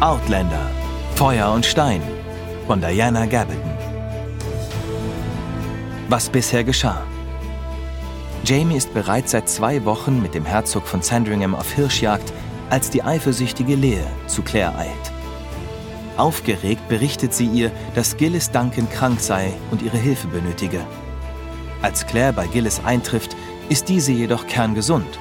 Outlander Feuer und Stein von Diana Gabaldon. Was bisher geschah. Jamie ist bereits seit zwei Wochen mit dem Herzog von Sandringham auf Hirschjagd, als die eifersüchtige Leah zu Claire eilt. Aufgeregt berichtet sie ihr, dass Gillis Duncan krank sei und ihre Hilfe benötige. Als Claire bei Gillis eintrifft, ist diese jedoch kerngesund.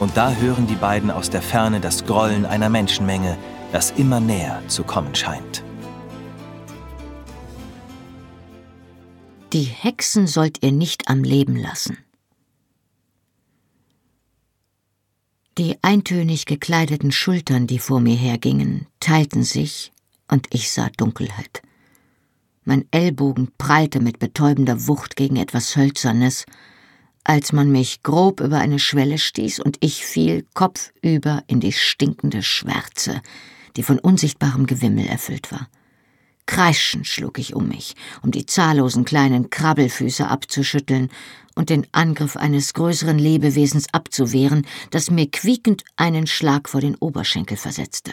Und da hören die beiden aus der Ferne das Grollen einer Menschenmenge, das immer näher zu kommen scheint. Die Hexen sollt ihr nicht am Leben lassen. Die eintönig gekleideten Schultern, die vor mir hergingen, teilten sich, und ich sah Dunkelheit. Mein Ellbogen prallte mit betäubender Wucht gegen etwas Hölzernes, als man mich grob über eine Schwelle stieß und ich fiel kopfüber in die stinkende Schwärze, die von unsichtbarem Gewimmel erfüllt war. Kreischend schlug ich um mich, um die zahllosen kleinen Krabbelfüße abzuschütteln und den Angriff eines größeren Lebewesens abzuwehren, das mir quiekend einen Schlag vor den Oberschenkel versetzte.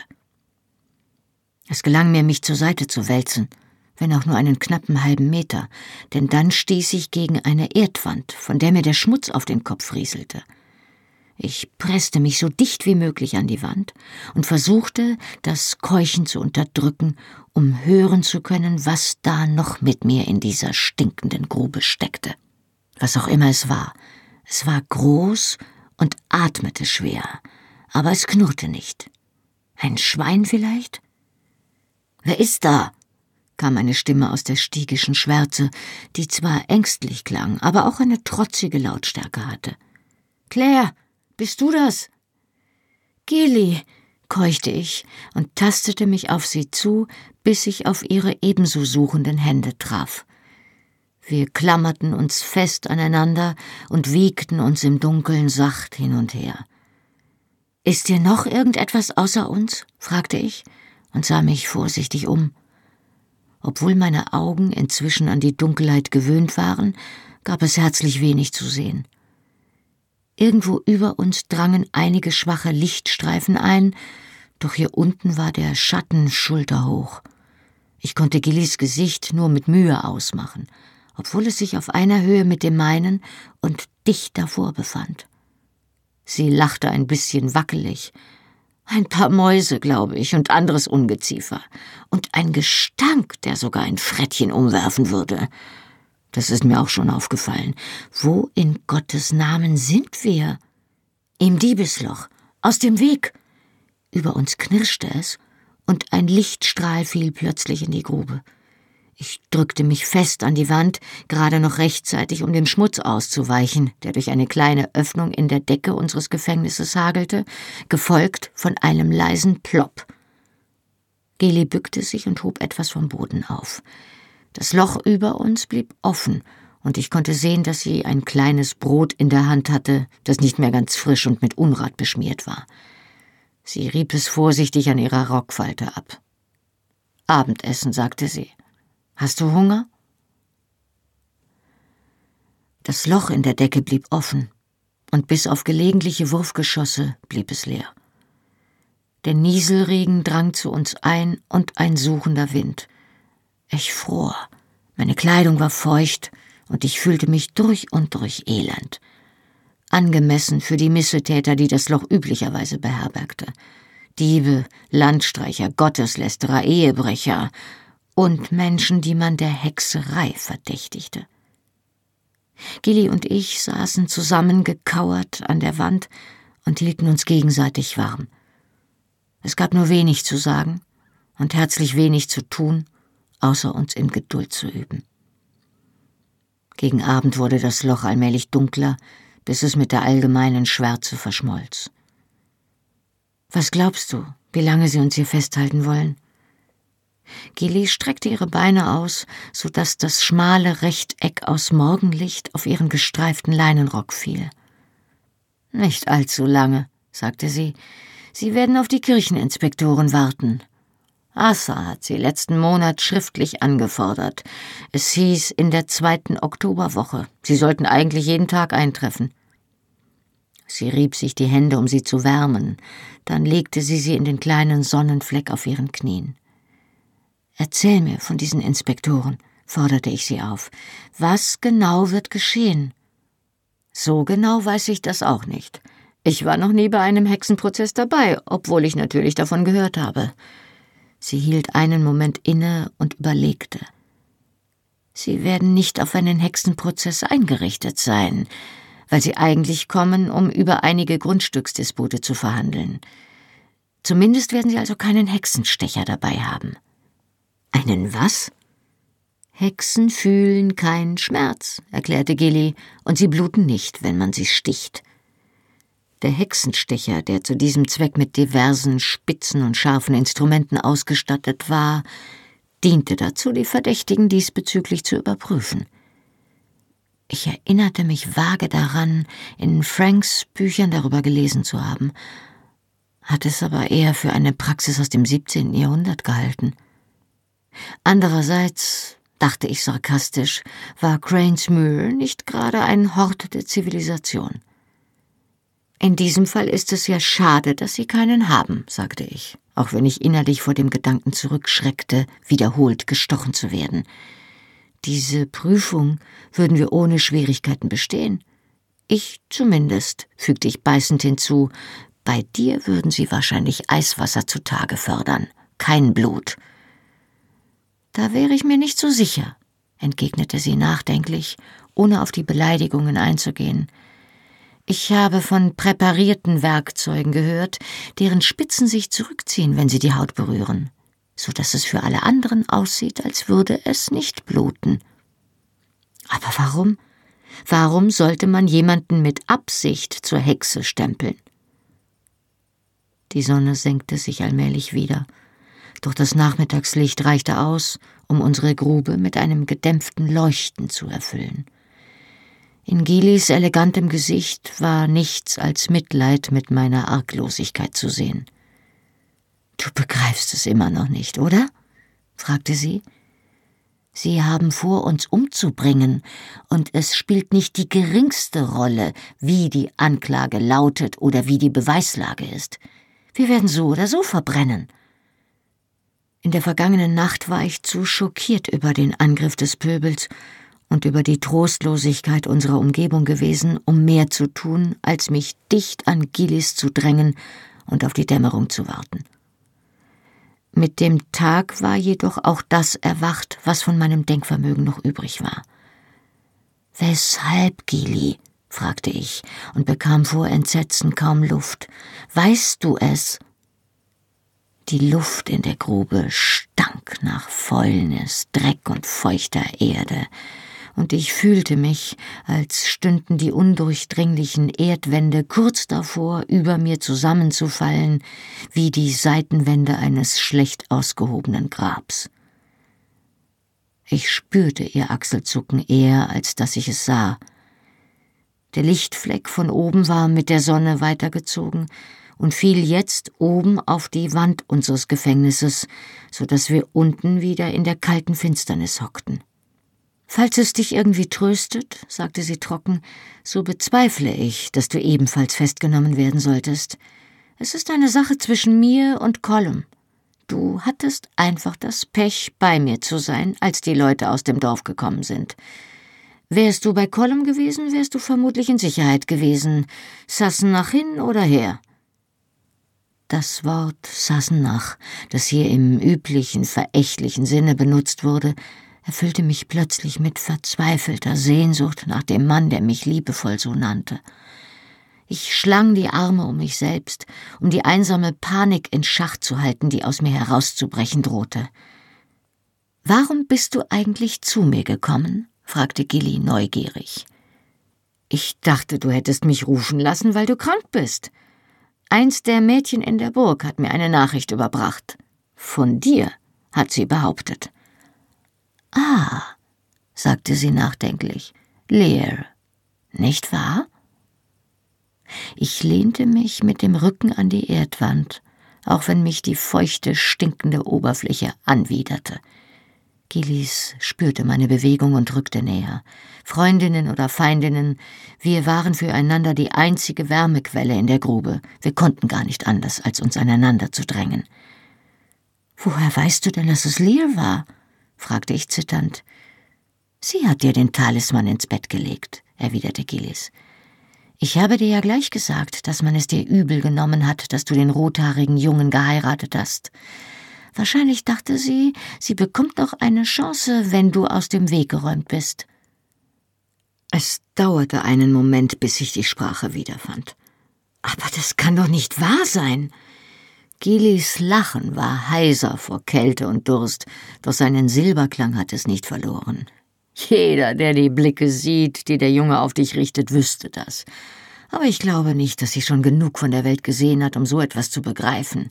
Es gelang mir, mich zur Seite zu wälzen, wenn auch nur einen knappen halben Meter, denn dann stieß ich gegen eine Erdwand, von der mir der Schmutz auf den Kopf rieselte. Ich presste mich so dicht wie möglich an die Wand und versuchte, das Keuchen zu unterdrücken, um hören zu können, was da noch mit mir in dieser stinkenden Grube steckte. Was auch immer es war, es war groß und atmete schwer, aber es knurrte nicht. Ein Schwein vielleicht? Wer ist da? Kam eine Stimme aus der stiegischen Schwärze, die zwar ängstlich klang, aber auch eine trotzige Lautstärke hatte. Claire, bist du das? Gilly, keuchte ich und tastete mich auf sie zu, bis ich auf ihre ebenso suchenden Hände traf. Wir klammerten uns fest aneinander und wiegten uns im Dunkeln sacht hin und her. Ist dir noch irgendetwas außer uns? fragte ich und sah mich vorsichtig um. Obwohl meine Augen inzwischen an die Dunkelheit gewöhnt waren, gab es herzlich wenig zu sehen. Irgendwo über uns drangen einige schwache Lichtstreifen ein, doch hier unten war der Schatten schulterhoch. Ich konnte Gillis Gesicht nur mit Mühe ausmachen, obwohl es sich auf einer Höhe mit dem meinen und dicht davor befand. Sie lachte ein bisschen wackelig. Ein paar Mäuse, glaube ich, und anderes Ungeziefer. Und ein Gestank, der sogar ein Frettchen umwerfen würde. Das ist mir auch schon aufgefallen. Wo in Gottes Namen sind wir? Im Diebesloch. Aus dem Weg. Über uns knirschte es, und ein Lichtstrahl fiel plötzlich in die Grube. Ich drückte mich fest an die Wand, gerade noch rechtzeitig, um dem Schmutz auszuweichen, der durch eine kleine Öffnung in der Decke unseres Gefängnisses hagelte, gefolgt von einem leisen Plopp. Geli bückte sich und hob etwas vom Boden auf. Das Loch über uns blieb offen, und ich konnte sehen, dass sie ein kleines Brot in der Hand hatte, das nicht mehr ganz frisch und mit Unrat beschmiert war. Sie rieb es vorsichtig an ihrer Rockfalte ab. Abendessen, sagte sie. Hast du Hunger? Das Loch in der Decke blieb offen, und bis auf gelegentliche Wurfgeschosse blieb es leer. Der Nieselregen drang zu uns ein und ein suchender Wind. Ich fror. Meine Kleidung war feucht und ich fühlte mich durch und durch elend. Angemessen für die Missetäter, die das Loch üblicherweise beherbergte. Diebe, Landstreicher, Gotteslästerer, Ehebrecher und Menschen, die man der Hexerei verdächtigte. Gilly und ich saßen zusammengekauert an der Wand und hielten uns gegenseitig warm. Es gab nur wenig zu sagen und herzlich wenig zu tun außer uns in Geduld zu üben. Gegen Abend wurde das Loch allmählich dunkler, bis es mit der allgemeinen Schwärze verschmolz. Was glaubst du, wie lange sie uns hier festhalten wollen? Gilly streckte ihre Beine aus, so dass das schmale Rechteck aus Morgenlicht auf ihren gestreiften Leinenrock fiel. Nicht allzu lange, sagte sie. Sie werden auf die Kircheninspektoren warten. Asa hat sie letzten Monat schriftlich angefordert. Es hieß in der zweiten Oktoberwoche. Sie sollten eigentlich jeden Tag eintreffen. Sie rieb sich die Hände, um sie zu wärmen, dann legte sie sie in den kleinen Sonnenfleck auf ihren Knien. Erzähl mir von diesen Inspektoren, forderte ich sie auf. Was genau wird geschehen? So genau weiß ich das auch nicht. Ich war noch nie bei einem Hexenprozess dabei, obwohl ich natürlich davon gehört habe. Sie hielt einen Moment inne und überlegte. Sie werden nicht auf einen Hexenprozess eingerichtet sein, weil sie eigentlich kommen, um über einige Grundstücksdispute zu verhandeln. Zumindest werden sie also keinen Hexenstecher dabei haben. Einen was? Hexen fühlen keinen Schmerz, erklärte Gilly, und sie bluten nicht, wenn man sie sticht. Der Hexenstecher, der zu diesem Zweck mit diversen spitzen und scharfen Instrumenten ausgestattet war, diente dazu, die Verdächtigen diesbezüglich zu überprüfen. Ich erinnerte mich vage daran, in Franks Büchern darüber gelesen zu haben, hatte es aber eher für eine Praxis aus dem 17. Jahrhundert gehalten. Andererseits, dachte ich sarkastisch, war Cranesmuir nicht gerade ein Hort der Zivilisation. In diesem Fall ist es ja schade, dass Sie keinen haben, sagte ich, auch wenn ich innerlich vor dem Gedanken zurückschreckte, wiederholt gestochen zu werden. Diese Prüfung würden wir ohne Schwierigkeiten bestehen. Ich zumindest, fügte ich beißend hinzu, bei dir würden sie wahrscheinlich Eiswasser zutage fördern, kein Blut. Da wäre ich mir nicht so sicher, entgegnete sie nachdenklich, ohne auf die Beleidigungen einzugehen. Ich habe von präparierten Werkzeugen gehört, deren Spitzen sich zurückziehen, wenn sie die Haut berühren, so dass es für alle anderen aussieht, als würde es nicht bluten. Aber warum? Warum sollte man jemanden mit Absicht zur Hexe stempeln? Die Sonne senkte sich allmählich wieder, doch das Nachmittagslicht reichte aus, um unsere Grube mit einem gedämpften Leuchten zu erfüllen. In Gilis elegantem Gesicht war nichts als Mitleid mit meiner Arglosigkeit zu sehen. Du begreifst es immer noch nicht, oder? fragte sie. Sie haben vor, uns umzubringen, und es spielt nicht die geringste Rolle, wie die Anklage lautet oder wie die Beweislage ist. Wir werden so oder so verbrennen. In der vergangenen Nacht war ich zu schockiert über den Angriff des Pöbels und über die Trostlosigkeit unserer Umgebung gewesen, um mehr zu tun, als mich dicht an Gillis zu drängen und auf die Dämmerung zu warten. Mit dem Tag war jedoch auch das erwacht, was von meinem Denkvermögen noch übrig war. Weshalb, Gilly? fragte ich und bekam vor Entsetzen kaum Luft. Weißt du es? Die Luft in der Grube stank nach Fäulnis, Dreck und feuchter Erde, und ich fühlte mich, als stünden die undurchdringlichen Erdwände kurz davor, über mir zusammenzufallen, wie die Seitenwände eines schlecht ausgehobenen Grabs. Ich spürte ihr Achselzucken eher, als dass ich es sah. Der Lichtfleck von oben war mit der Sonne weitergezogen und fiel jetzt oben auf die Wand unseres Gefängnisses, so dass wir unten wieder in der kalten Finsternis hockten. Falls es dich irgendwie tröstet, sagte sie trocken, so bezweifle ich, dass du ebenfalls festgenommen werden solltest. Es ist eine Sache zwischen mir und Colum. Du hattest einfach das Pech, bei mir zu sein, als die Leute aus dem Dorf gekommen sind. Wärst du bei Colum gewesen, wärst du vermutlich in Sicherheit gewesen. Sassenach hin oder her? Das Wort Sassenach, das hier im üblichen, verächtlichen Sinne benutzt wurde, erfüllte mich plötzlich mit verzweifelter Sehnsucht nach dem Mann, der mich liebevoll so nannte. Ich schlang die Arme um mich selbst, um die einsame Panik in Schach zu halten, die aus mir herauszubrechen drohte. Warum bist du eigentlich zu mir gekommen? fragte Gilly neugierig. Ich dachte, du hättest mich rufen lassen, weil du krank bist. Eins der Mädchen in der Burg hat mir eine Nachricht überbracht. Von dir, hat sie behauptet. Ah, sagte sie nachdenklich, Lear, nicht wahr? Ich lehnte mich mit dem Rücken an die Erdwand, auch wenn mich die feuchte, stinkende Oberfläche anwiderte. Gillis spürte meine Bewegung und rückte näher. Freundinnen oder Feindinnen, wir waren füreinander die einzige Wärmequelle in der Grube. Wir konnten gar nicht anders, als uns aneinander zu drängen. Woher weißt du denn, dass es Lear war? fragte ich zitternd. Sie hat dir den Talisman ins Bett gelegt, erwiderte Gillis. Ich habe dir ja gleich gesagt, dass man es dir übel genommen hat, dass du den rothaarigen Jungen geheiratet hast. Wahrscheinlich dachte sie, sie bekommt noch eine Chance, wenn du aus dem Weg geräumt bist. Es dauerte einen Moment, bis ich die Sprache wiederfand. Aber das kann doch nicht wahr sein. Gilis Lachen war heiser vor Kälte und Durst, doch seinen Silberklang hat es nicht verloren. Jeder, der die Blicke sieht, die der Junge auf dich richtet, wüsste das. Aber ich glaube nicht, dass sie schon genug von der Welt gesehen hat, um so etwas zu begreifen.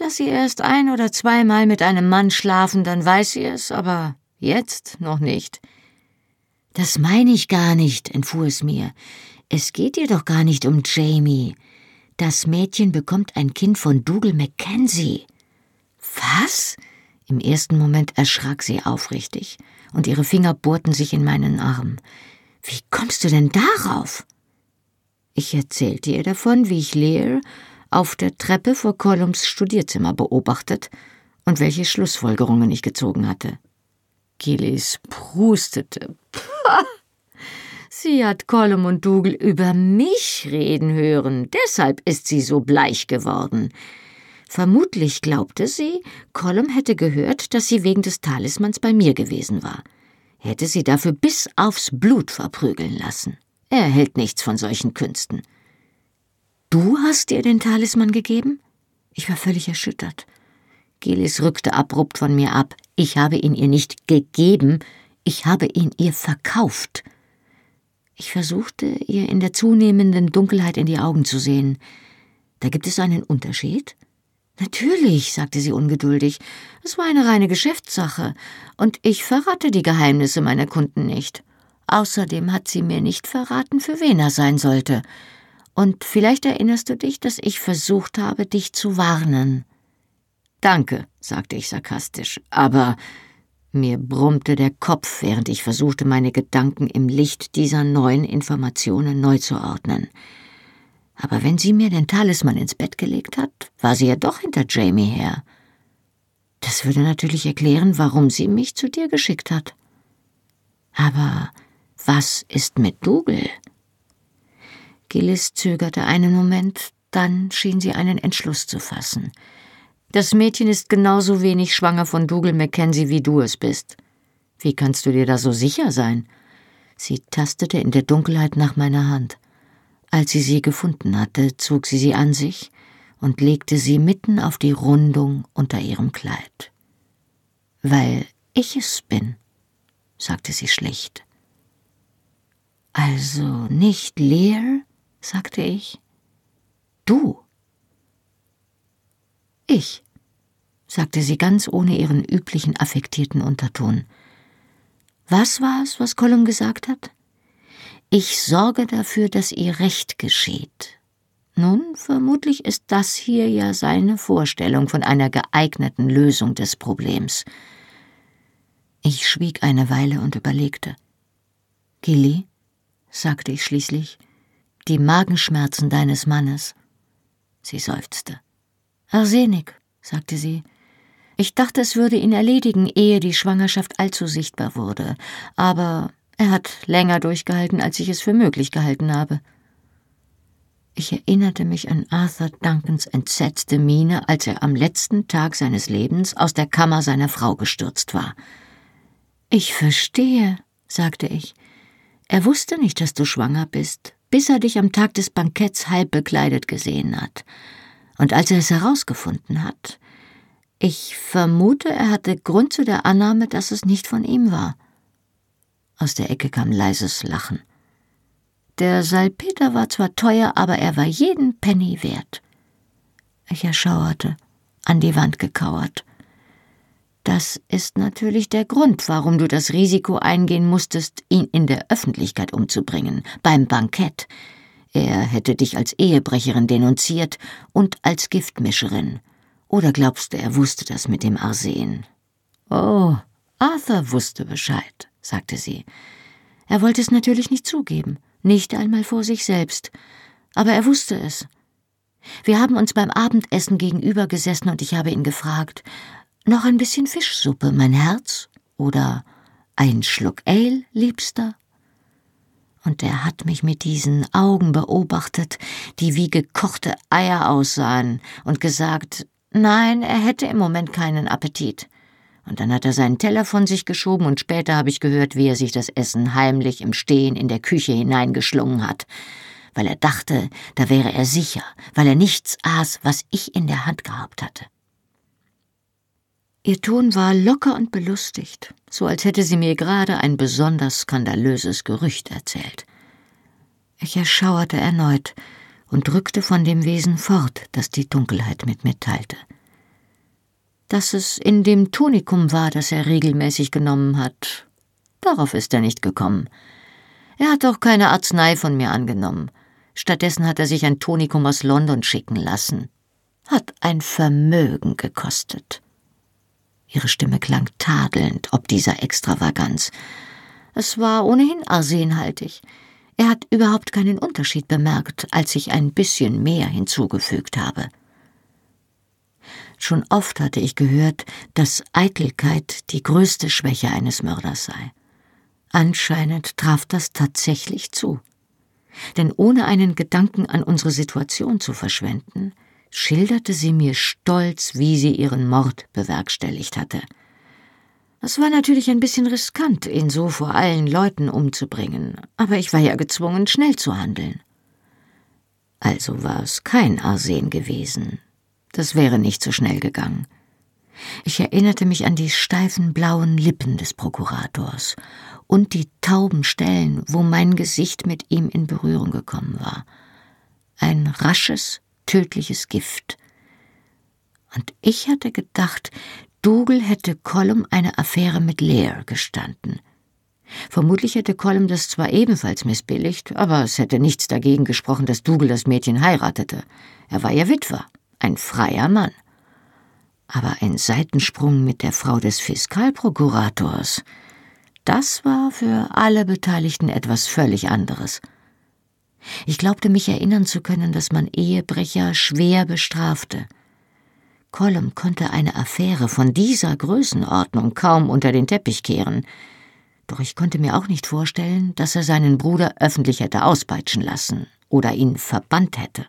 Lass sie erst ein oder zweimal mit einem Mann schlafen, dann weiß sie es, aber jetzt noch nicht. Das meine ich gar nicht, entfuhr es mir. Es geht dir doch gar nicht um Jamie. Das Mädchen bekommt ein Kind von Dougal Mackenzie. Was? Im ersten Moment erschrak sie aufrichtig, und ihre Finger bohrten sich in meinen Arm. Wie kommst du denn darauf? Ich erzählte ihr davon, wie ich Lear auf der Treppe vor Columns Studierzimmer beobachtet und welche Schlussfolgerungen ich gezogen hatte. Gillis prustete. Pah! Sie hat Colum und Dougal über mich reden hören, deshalb ist sie so bleich geworden. Vermutlich glaubte sie, Colum hätte gehört, dass sie wegen des Talismans bei mir gewesen war. Hätte sie dafür bis aufs Blut verprügeln lassen. Er hält nichts von solchen Künsten. Du hast ihr den Talisman gegeben? Ich war völlig erschüttert. Gelis rückte abrupt von mir ab. Ich habe ihn ihr nicht gegeben, ich habe ihn ihr verkauft. Ich versuchte, ihr in der zunehmenden Dunkelheit in die Augen zu sehen. Da gibt es einen Unterschied? Natürlich, sagte sie ungeduldig. Es war eine reine Geschäftssache, und ich verrate die Geheimnisse meiner Kunden nicht. Außerdem hat sie mir nicht verraten, für wen er sein sollte. Und vielleicht erinnerst du dich, dass ich versucht habe, dich zu warnen. Danke, sagte ich sarkastisch, aber mir brummte der Kopf, während ich versuchte, meine Gedanken im Licht dieser neuen Informationen neu zu ordnen. Aber wenn sie mir den Talisman ins Bett gelegt hat, war sie ja doch hinter Jamie her. Das würde natürlich erklären, warum sie mich zu dir geschickt hat. Aber was ist mit Dougal? Gillis zögerte einen Moment, dann schien sie einen Entschluss zu fassen. Das Mädchen ist genauso wenig schwanger von Dougal Mackenzie, wie du es bist. Wie kannst du dir da so sicher sein? Sie tastete in der Dunkelheit nach meiner Hand. Als sie sie gefunden hatte, zog sie sie an sich und legte sie mitten auf die Rundung unter ihrem Kleid. Weil ich es bin, sagte sie schlicht. Also nicht Lear? Sagte ich. Du. Ich, sagte sie ganz ohne ihren üblichen affektierten Unterton. Was war es, was Colum gesagt hat? Ich sorge dafür, dass ihr Recht geschieht. Nun, vermutlich ist das hier ja seine Vorstellung von einer geeigneten Lösung des Problems. Ich schwieg eine Weile und überlegte. Gilly, sagte ich schließlich, die Magenschmerzen deines Mannes. Sie seufzte. Arsenik, sagte sie. Ich dachte, es würde ihn erledigen, ehe die Schwangerschaft allzu sichtbar wurde, aber er hat länger durchgehalten, als ich es für möglich gehalten habe. Ich erinnerte mich an Arthur Duncans entsetzte Miene, als er am letzten Tag seines Lebens aus der Kammer seiner Frau gestürzt war. Ich verstehe, sagte ich. Er wusste nicht, dass du schwanger bist, bis er dich am Tag des Banketts halb bekleidet gesehen hat. Und als er es herausgefunden hat, ich vermute, er hatte Grund zu der Annahme, dass es nicht von ihm war. Aus der Ecke kam leises Lachen. Der Salpeter war zwar teuer, aber er war jeden Penny wert. Ich erschauerte, an die Wand gekauert. Das ist natürlich der Grund, warum du das Risiko eingehen musstest, ihn in der Öffentlichkeit umzubringen, beim Bankett. Er hätte dich als Ehebrecherin denunziert und als Giftmischerin. Oder glaubst du, er wusste das mit dem Arsen? Oh, Arthur wusste Bescheid, sagte sie. Er wollte es natürlich nicht zugeben, nicht einmal vor sich selbst, aber er wusste es. Wir haben uns beim Abendessen gegenüber gesessen und ich habe ihn gefragt, noch ein bisschen Fischsuppe, mein Herz? Oder ein Schluck Ale, Liebster? Und er hat mich mit diesen Augen beobachtet, die wie gekochte Eier aussahen, und gesagt, nein, er hätte im Moment keinen Appetit. Und dann hat er seinen Teller von sich geschoben und später habe ich gehört, wie er sich das Essen heimlich im Stehen in der Küche hineingeschlungen hat, weil er dachte, da wäre er sicher, weil er nichts aß, was ich in der Hand gehabt hatte. Ihr Ton war locker und belustigt, so als hätte sie mir gerade ein besonders skandalöses Gerücht erzählt. Ich erschauerte erneut und drückte von dem Wesen fort, das die Dunkelheit mit mir teilte. Dass es in dem Tonikum war, das er regelmäßig genommen hat, darauf ist er nicht gekommen. Er hat auch keine Arznei von mir angenommen. Stattdessen hat er sich ein Tonikum aus London schicken lassen. Hat ein Vermögen gekostet. Ihre Stimme klang tadelnd ob dieser Extravaganz. Es war ohnehin arsenhaltig. Er hat überhaupt keinen Unterschied bemerkt, als ich ein bisschen mehr hinzugefügt habe. Schon oft hatte ich gehört, dass Eitelkeit die größte Schwäche eines Mörders sei. Anscheinend traf das tatsächlich zu. Denn ohne einen Gedanken an unsere Situation zu verschwenden, schilderte sie mir stolz, wie sie ihren Mord bewerkstelligt hatte. Es war natürlich ein bisschen riskant, ihn so vor allen Leuten umzubringen, aber ich war ja gezwungen, schnell zu handeln. Also war es kein Arsen gewesen. Das wäre nicht so schnell gegangen. Ich erinnerte mich an die steifen blauen Lippen des Prokurators und die tauben Stellen, wo mein Gesicht mit ihm in Berührung gekommen war. Ein rasches, tödliches Gift. Und ich hatte gedacht, Dougal hätte Colum eine Affäre mit Lear gestanden. Vermutlich hätte Colum das zwar ebenfalls missbilligt, aber es hätte nichts dagegen gesprochen, dass Dougal das Mädchen heiratete. Er war ja Witwer, ein freier Mann. Aber ein Seitensprung mit der Frau des Fiskalprokurators, das war für alle Beteiligten etwas völlig anderes. Ich glaubte mich erinnern zu können, dass man Ehebrecher schwer bestrafte. Colum konnte eine Affäre von dieser Größenordnung kaum unter den Teppich kehren. Doch ich konnte mir auch nicht vorstellen, dass er seinen Bruder öffentlich hätte auspeitschen lassen oder ihn verbannt hätte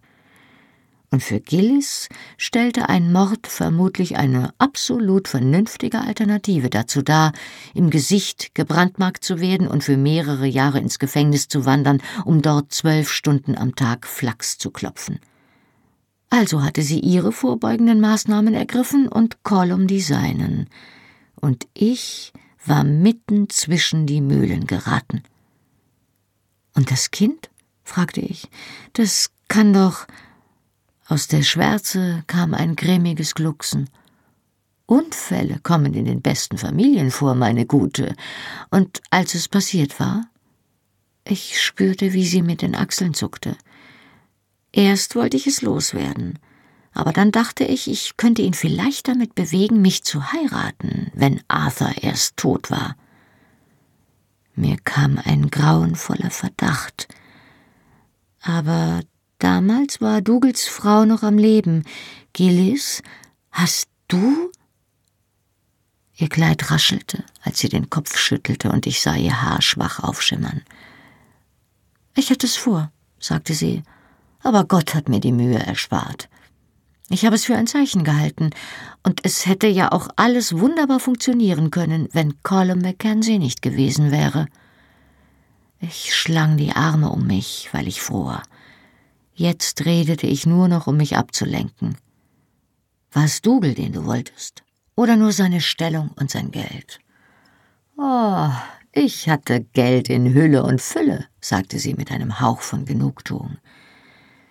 und für Gillis stellte ein Mord vermutlich eine absolut vernünftige Alternative dazu dar, im Gesicht gebrandmarkt zu werden und für mehrere Jahre ins Gefängnis zu wandern, um dort zwölf Stunden am Tag Flachs zu klopfen. Also hatte sie ihre vorbeugenden Maßnahmen ergriffen und Colum die seinen. Und ich war mitten zwischen die Mühlen geraten. Und das Kind? fragte ich. Das kann doch. Aus der Schwärze kam ein grimmiges Glucksen. Unfälle kommen in den besten Familien vor, meine Gute. Und als es passiert war, ich spürte, wie sie mit den Achseln zuckte. Erst wollte ich es loswerden, aber dann dachte ich, ich könnte ihn vielleicht damit bewegen, mich zu heiraten, wenn Arthur erst tot war. Mir kam ein grauenvoller Verdacht, aber Damals war Dougals Frau noch am Leben. Gillis, hast du? Ihr Kleid raschelte, als sie den Kopf schüttelte, und ich sah ihr Haar schwach aufschimmern. Ich hatte es vor, sagte sie, aber Gott hat mir die Mühe erspart. Ich habe es für ein Zeichen gehalten, und es hätte ja auch alles wunderbar funktionieren können, wenn Colin Mackenzie nicht gewesen wäre. Ich schlang die Arme um mich, weil ich fror. Jetzt redete ich nur noch, um mich abzulenken. War es Dougal, den du wolltest? Oder nur seine Stellung und sein Geld? Oh, ich hatte Geld in Hülle und Fülle, sagte sie mit einem Hauch von Genugtuung.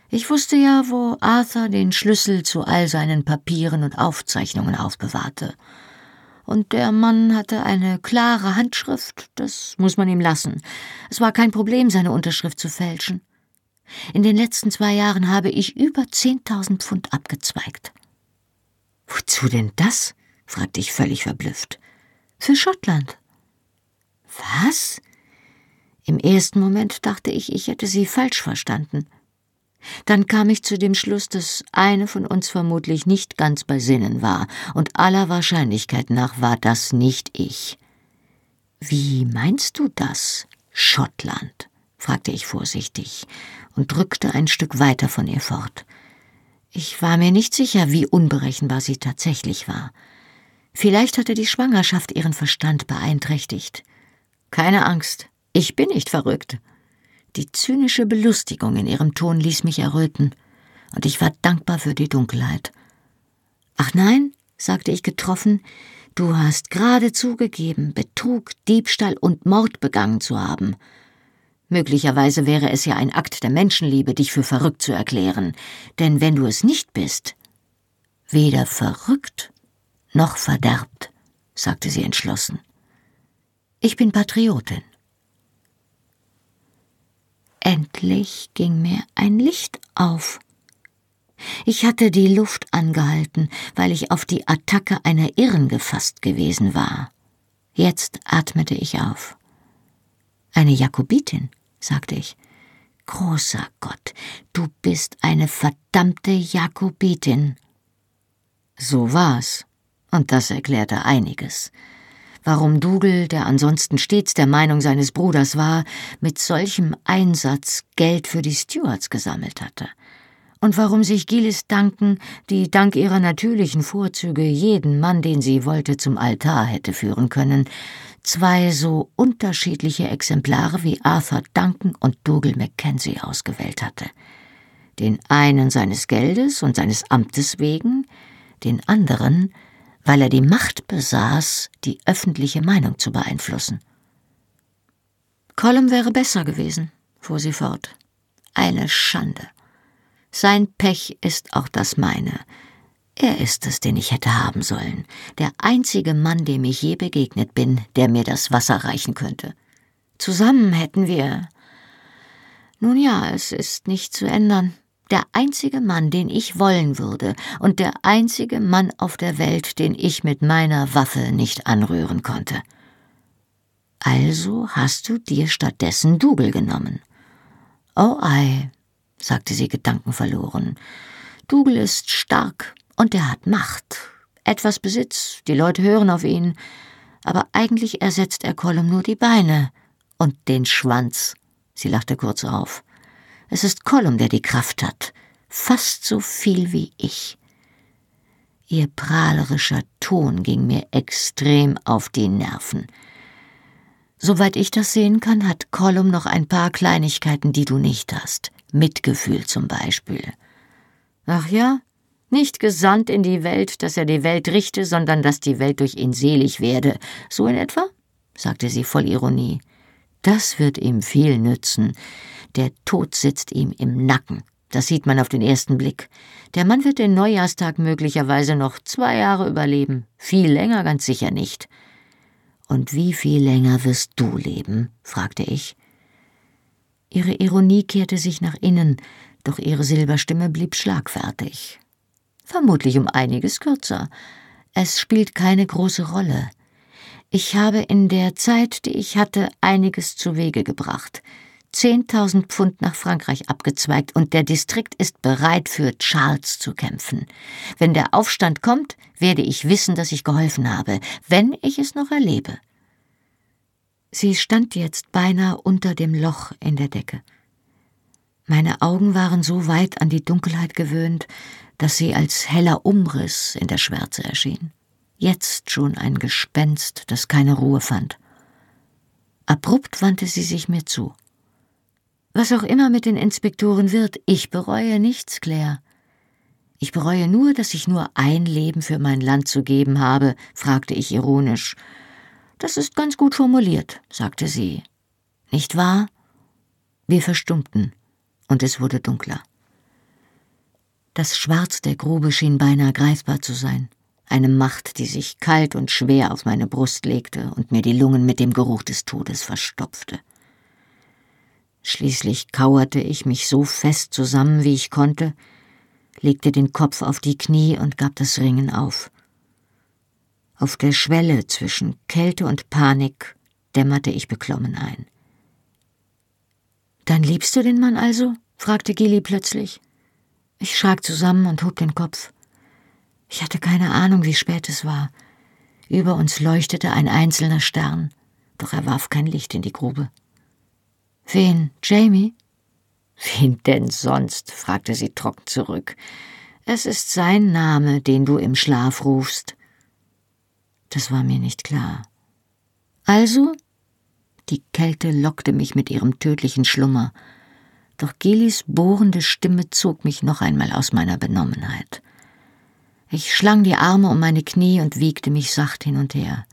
Ich wusste ja, wo Arthur den Schlüssel zu all seinen Papieren und Aufzeichnungen aufbewahrte. Und der Mann hatte eine klare Handschrift, das muss man ihm lassen. Es war kein Problem, seine Unterschrift zu fälschen. In den letzten zwei Jahren habe ich über zehntausend Pfund abgezweigt. Wozu denn das? fragte ich völlig verblüfft. Für Schottland. Was? Im ersten Moment dachte ich, ich hätte sie falsch verstanden. Dann kam ich zu dem Schluss, dass eine von uns vermutlich nicht ganz bei Sinnen war, und aller Wahrscheinlichkeit nach war das nicht ich. Wie meinst du das, Schottland? Fragte ich vorsichtig und drückte ein Stück weiter von ihr fort. Ich war mir nicht sicher, wie unberechenbar sie tatsächlich war. Vielleicht hatte die Schwangerschaft ihren Verstand beeinträchtigt. Keine Angst, ich bin nicht verrückt. Die zynische Belustigung in ihrem Ton ließ mich erröten, und ich war dankbar für die Dunkelheit. Ach nein, sagte ich getroffen, du hast gerade zugegeben, Betrug, Diebstahl und Mord begangen zu haben. Möglicherweise wäre es ja ein Akt der Menschenliebe, dich für verrückt zu erklären, denn wenn du es nicht bist, weder verrückt noch verderbt, sagte sie entschlossen. Ich bin Patriotin. Endlich ging mir ein Licht auf. Ich hatte die Luft angehalten, weil ich auf die Attacke einer Irren gefasst gewesen war. Jetzt atmete ich auf. Eine Jakobitin, sagte ich. Großer Gott, du bist eine verdammte Jakobitin. So war's, und das erklärte einiges warum Dougal, der ansonsten stets der Meinung seines Bruders war, mit solchem Einsatz Geld für die Stewards gesammelt hatte. Und warum sich Gillis Duncan, die dank ihrer natürlichen Vorzüge jeden Mann, den sie wollte, zum Altar hätte führen können, zwei so unterschiedliche Exemplare wie Arthur Duncan und Dougal Mackenzie ausgewählt hatte. Den einen seines Geldes und seines Amtes wegen, den anderen weil er die Macht besaß, die öffentliche Meinung zu beeinflussen. Colum wäre besser gewesen, fuhr sie fort. Eine Schande. Sein Pech ist auch das meine. Er ist es, den ich hätte haben sollen, der einzige Mann, dem ich je begegnet bin, der mir das Wasser reichen könnte. Zusammen hätten wir. Nun ja, es ist nicht zu ändern der einzige Mann, den ich wollen würde, und der einzige Mann auf der Welt, den ich mit meiner Waffe nicht anrühren konnte. Also hast du dir stattdessen Dougal genommen. Oh ei, sagte sie gedankenverloren. Dougal ist stark und er hat Macht, etwas Besitz, die Leute hören auf ihn, aber eigentlich ersetzt er Colum nur die Beine und den Schwanz. Sie lachte kurz auf. Es ist Colum, der die Kraft hat, fast so viel wie ich. Ihr prahlerischer Ton ging mir extrem auf die Nerven. Soweit ich das sehen kann, hat Colum noch ein paar Kleinigkeiten, die du nicht hast. Mitgefühl zum Beispiel. Ach ja, nicht gesandt in die Welt, dass er die Welt richte, sondern dass die Welt durch ihn selig werde. So in etwa? sagte sie voll Ironie. Das wird ihm viel nützen. Der Tod sitzt ihm im Nacken. Das sieht man auf den ersten Blick. Der Mann wird den Neujahrstag möglicherweise noch zwei Jahre überleben. Viel länger ganz sicher nicht. Und wie viel länger wirst du leben? fragte ich. Ihre Ironie kehrte sich nach innen, doch ihre Silberstimme blieb schlagfertig. Vermutlich um einiges kürzer. Es spielt keine große Rolle. Ich habe in der Zeit, die ich hatte, einiges zu Wege gebracht. 10.000 Pfund nach Frankreich abgezweigt und der Distrikt ist bereit, für Charles zu kämpfen. Wenn der Aufstand kommt, werde ich wissen, dass ich geholfen habe, wenn ich es noch erlebe. Sie stand jetzt beinahe unter dem Loch in der Decke. Meine Augen waren so weit an die Dunkelheit gewöhnt, dass sie als heller Umriss in der Schwärze erschien. Jetzt schon ein Gespenst, das keine Ruhe fand. Abrupt wandte sie sich mir zu. Was auch immer mit den Inspektoren wird, ich bereue nichts, Claire. Ich bereue nur, dass ich nur ein Leben für mein Land zu geben habe, fragte ich ironisch. Das ist ganz gut formuliert, sagte sie. Nicht wahr? Wir verstummten, und es wurde dunkler. Das Schwarz der Grube schien beinahe greifbar zu sein, eine Macht, die sich kalt und schwer auf meine Brust legte und mir die Lungen mit dem Geruch des Todes verstopfte. Schließlich kauerte ich mich so fest zusammen, wie ich konnte, legte den Kopf auf die Knie und gab das Ringen auf. Auf der Schwelle zwischen Kälte und Panik dämmerte ich beklommen ein. Dann liebst du den Mann also? fragte Gilly plötzlich. Ich schrak zusammen und hob den Kopf. Ich hatte keine Ahnung, wie spät es war. Über uns leuchtete ein einzelner Stern, doch er warf kein Licht in die Grube. Wen, Jamie? Wen denn sonst? fragte sie trocken zurück. Es ist sein Name, den du im Schlaf rufst. Das war mir nicht klar. Also? Die Kälte lockte mich mit ihrem tödlichen Schlummer, doch Gilis bohrende Stimme zog mich noch einmal aus meiner Benommenheit. Ich schlang die Arme um meine Knie und wiegte mich sacht hin und her.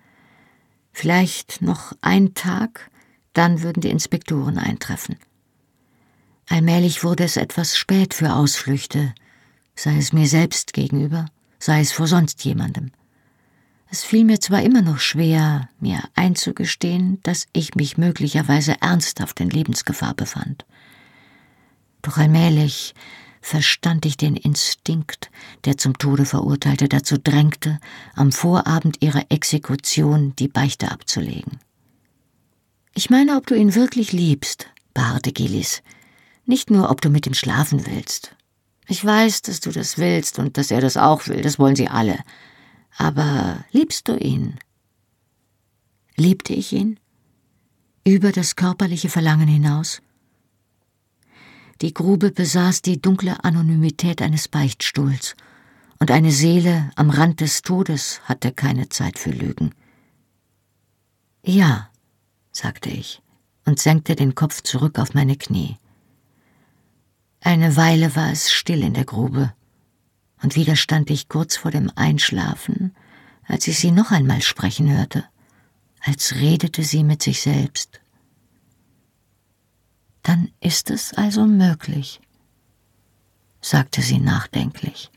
Vielleicht noch ein Tag, dann würden die Inspektoren eintreffen. Allmählich wurde es etwas spät für Ausflüchte, sei es mir selbst gegenüber, sei es vor sonst jemandem. Es fiel mir zwar immer noch schwer, mir einzugestehen, dass ich mich möglicherweise ernsthaft in Lebensgefahr befand. Doch allmählich verstand ich den Instinkt, der zum Tode Verurteilte dazu drängte, am Vorabend ihrer Exekution die Beichte abzulegen. Ich meine, ob du ihn wirklich liebst, beharrte Gillis. Nicht nur, ob du mit ihm schlafen willst. Ich weiß, dass du das willst und dass er das auch will, das wollen sie alle. Aber liebst du ihn? Liebte ich ihn? Über das körperliche Verlangen hinaus? Die Grube besaß die dunkle Anonymität eines Beichtstuhls, und eine Seele am Rand des Todes hatte keine Zeit für Lügen. Ja, sagte ich und senkte den Kopf zurück auf meine Knie. Eine Weile war es still in der Grube, und wieder stand ich kurz vor dem Einschlafen, als ich sie noch einmal sprechen hörte, als redete sie mit sich selbst. Dann ist es also möglich, sagte sie nachdenklich.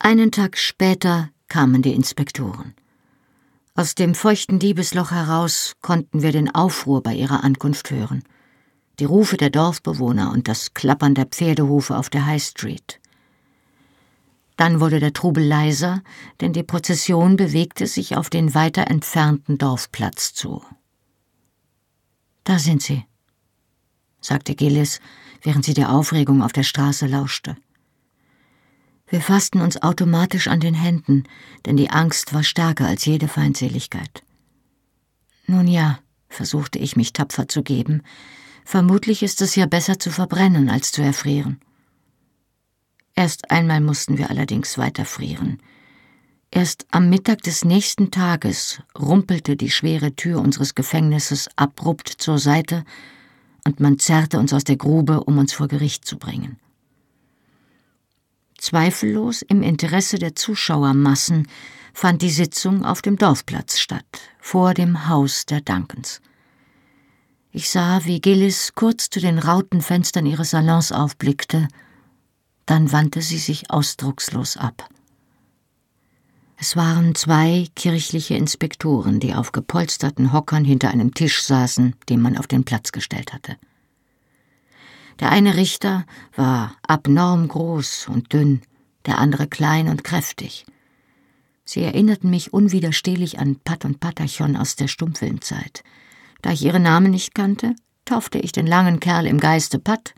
Einen Tag später kamen die Inspektoren. Aus dem feuchten Diebesloch heraus konnten wir den Aufruhr bei ihrer Ankunft hören, die Rufe der Dorfbewohner und das Klappern der Pferdehufe auf der High Street. Dann wurde der Trubel leiser, denn die Prozession bewegte sich auf den weiter entfernten Dorfplatz zu. Da sind sie, sagte Gillis, während sie der Aufregung auf der Straße lauschte. Wir fassten uns automatisch an den Händen, denn die Angst war stärker als jede Feindseligkeit. Nun ja, versuchte ich mich tapfer zu geben, vermutlich ist es ja besser zu verbrennen als zu erfrieren. Erst einmal mussten wir allerdings weiter frieren. Erst am Mittag des nächsten Tages rumpelte die schwere Tür unseres Gefängnisses abrupt zur Seite und man zerrte uns aus der Grube, um uns vor Gericht zu bringen. Zweifellos im Interesse der Zuschauermassen fand die Sitzung auf dem Dorfplatz statt, vor dem Haus der Dankens. Ich sah, wie Gillis kurz zu den Rautenfenstern ihres Salons aufblickte dann wandte sie sich ausdruckslos ab. Es waren zwei kirchliche Inspektoren, die auf gepolsterten Hockern hinter einem Tisch saßen, den man auf den Platz gestellt hatte. Der eine Richter war abnorm groß und dünn, der andere klein und kräftig. Sie erinnerten mich unwiderstehlich an Pat und Patachon aus der Stummfilmzeit. Da ich ihre Namen nicht kannte, taufte ich den langen Kerl im Geiste Pat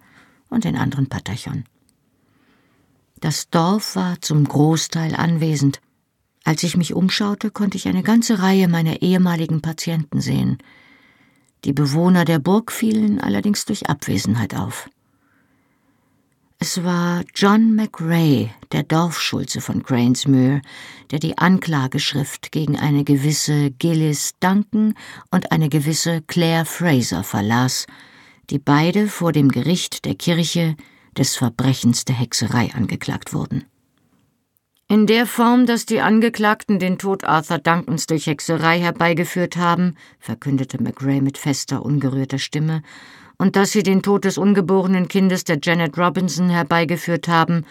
und den anderen Patachon. Das Dorf war zum Großteil anwesend. Als ich mich umschaute, konnte ich eine ganze Reihe meiner ehemaligen Patienten sehen. Die Bewohner der Burg fielen allerdings durch Abwesenheit auf. Es war John McRae, der Dorfschulze von Cranesmuir, der die Anklageschrift gegen eine gewisse Gillis Duncan und eine gewisse Claire Fraser verlas, die beide vor dem Gericht der Kirche des Verbrechens der Hexerei angeklagt wurden. In der Form, dass die Angeklagten den Tod Arthur Duncans durch Hexerei herbeigeführt haben, verkündete McRae mit fester, ungerührter Stimme, und dass sie den Tod des ungeborenen Kindes der Janet Robinson herbeigeführt haben,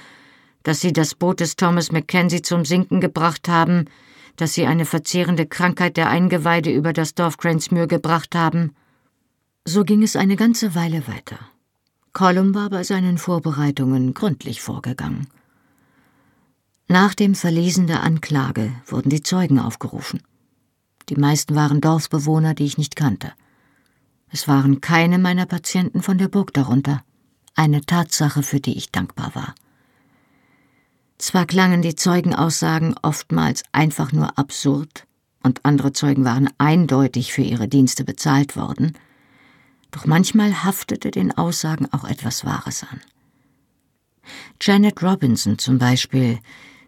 dass sie das Boot des Thomas Mackenzie zum Sinken gebracht haben, dass sie eine verzehrende Krankheit der Eingeweide über das Dorf Cranesmuir gebracht haben. So ging es eine ganze Weile weiter. Colum war bei seinen Vorbereitungen gründlich vorgegangen. Nach dem Verlesen der Anklage wurden die Zeugen aufgerufen. Die meisten waren Dorfbewohner, die ich nicht kannte. Es waren keine meiner Patienten von der Burg darunter, eine Tatsache, für die ich dankbar war. Zwar klangen die Zeugenaussagen oftmals einfach nur absurd, und andere Zeugen waren eindeutig für ihre Dienste bezahlt worden, doch manchmal haftete den Aussagen auch etwas Wahres an. Janet Robinson zum Beispiel,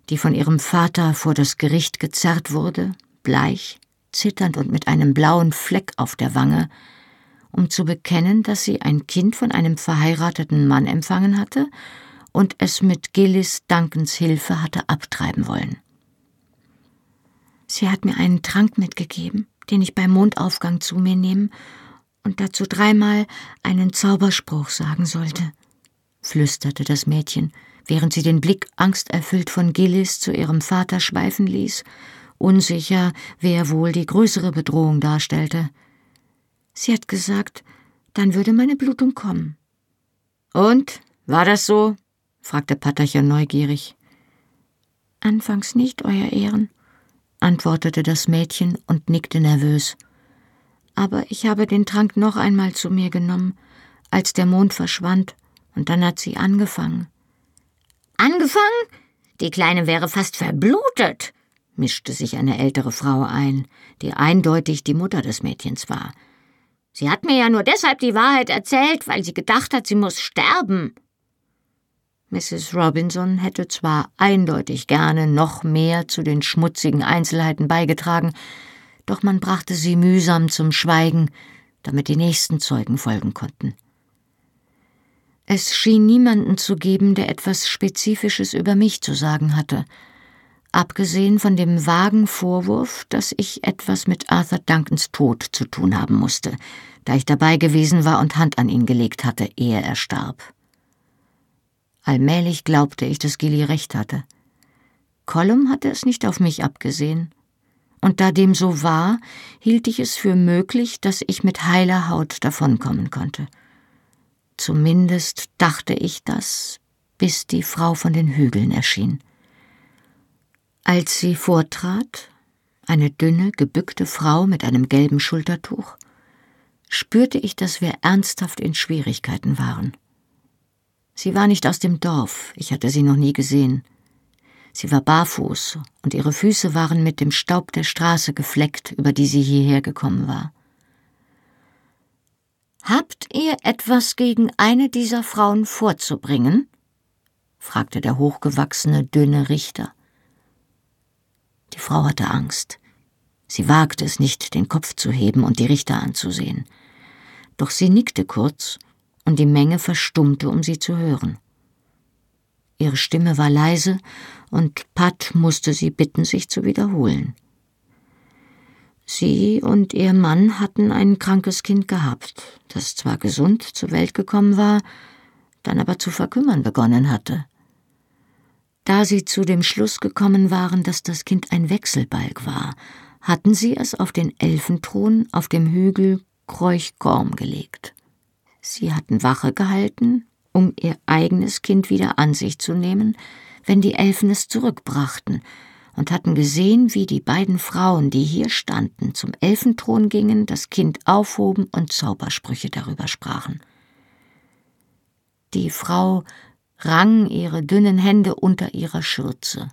die von ihrem Vater vor das Gericht gezerrt wurde, bleich, zitternd und mit einem blauen Fleck auf der Wange, um zu bekennen, dass sie ein Kind von einem verheirateten Mann empfangen hatte und es mit Gillis Duncans Hilfe hatte abtreiben wollen. Sie hat mir einen Trank mitgegeben, den ich beim Mondaufgang zu mir nehmen und dazu dreimal einen Zauberspruch sagen sollte, flüsterte das Mädchen, während sie den Blick angsterfüllt von Gillis zu ihrem Vater schweifen ließ, unsicher, wer wohl die größere Bedrohung darstellte. Sie hat gesagt, dann würde meine Blutung kommen. Und? War das so? fragte Paterchen neugierig. Anfangs nicht, Euer Ehren, antwortete das Mädchen und nickte nervös. Aber ich habe den Trank noch einmal zu mir genommen, als der Mond verschwand, und dann hat sie angefangen. Angefangen? Die Kleine wäre fast verblutet, mischte sich eine ältere Frau ein, die eindeutig die Mutter des Mädchens war. Sie hat mir ja nur deshalb die Wahrheit erzählt, weil sie gedacht hat, sie muss sterben. Mrs. Robinson hätte zwar eindeutig gerne noch mehr zu den schmutzigen Einzelheiten beigetragen, doch man brachte sie mühsam zum Schweigen, damit die nächsten Zeugen folgen konnten. Es schien niemanden zu geben, der etwas Spezifisches über mich zu sagen hatte, abgesehen von dem vagen Vorwurf, dass ich etwas mit Arthur Duncans Tod zu tun haben musste, da ich dabei gewesen war und Hand an ihn gelegt hatte, ehe er starb. Allmählich glaubte ich, dass Gilly recht hatte. Colum hatte es nicht auf mich abgesehen. Und da dem so war, hielt ich es für möglich, dass ich mit heiler Haut davonkommen konnte. Zumindest dachte ich das, bis die Frau von den Hügeln erschien. Als sie vortrat, eine dünne, gebückte Frau mit einem gelben Schultertuch, spürte ich, dass wir ernsthaft in Schwierigkeiten waren. Sie war nicht aus dem Dorf, ich hatte sie noch nie gesehen. Sie war barfuß und ihre Füße waren mit dem Staub der Straße gefleckt, über die sie hierher gekommen war. Habt ihr etwas gegen eine dieser Frauen vorzubringen? fragte der hochgewachsene, dünne Richter. Die Frau hatte Angst. Sie wagte es nicht, den Kopf zu heben und die Richter anzusehen. Doch sie nickte kurz, und die Menge verstummte, um sie zu hören. Ihre Stimme war leise, und Pat musste sie bitten, sich zu wiederholen. Sie und ihr Mann hatten ein krankes Kind gehabt, das zwar gesund zur Welt gekommen war, dann aber zu verkümmern begonnen hatte. Da sie zu dem Schluss gekommen waren, dass das Kind ein Wechselbalg war, hatten sie es auf den Elfenthron auf dem Hügel Kreuchgorm gelegt. Sie hatten Wache gehalten, um ihr eigenes Kind wieder an sich zu nehmen, wenn die Elfen es zurückbrachten, und hatten gesehen, wie die beiden Frauen, die hier standen, zum Elfenthron gingen, das Kind aufhoben und Zaubersprüche darüber sprachen. Die Frau rang ihre dünnen Hände unter ihrer Schürze.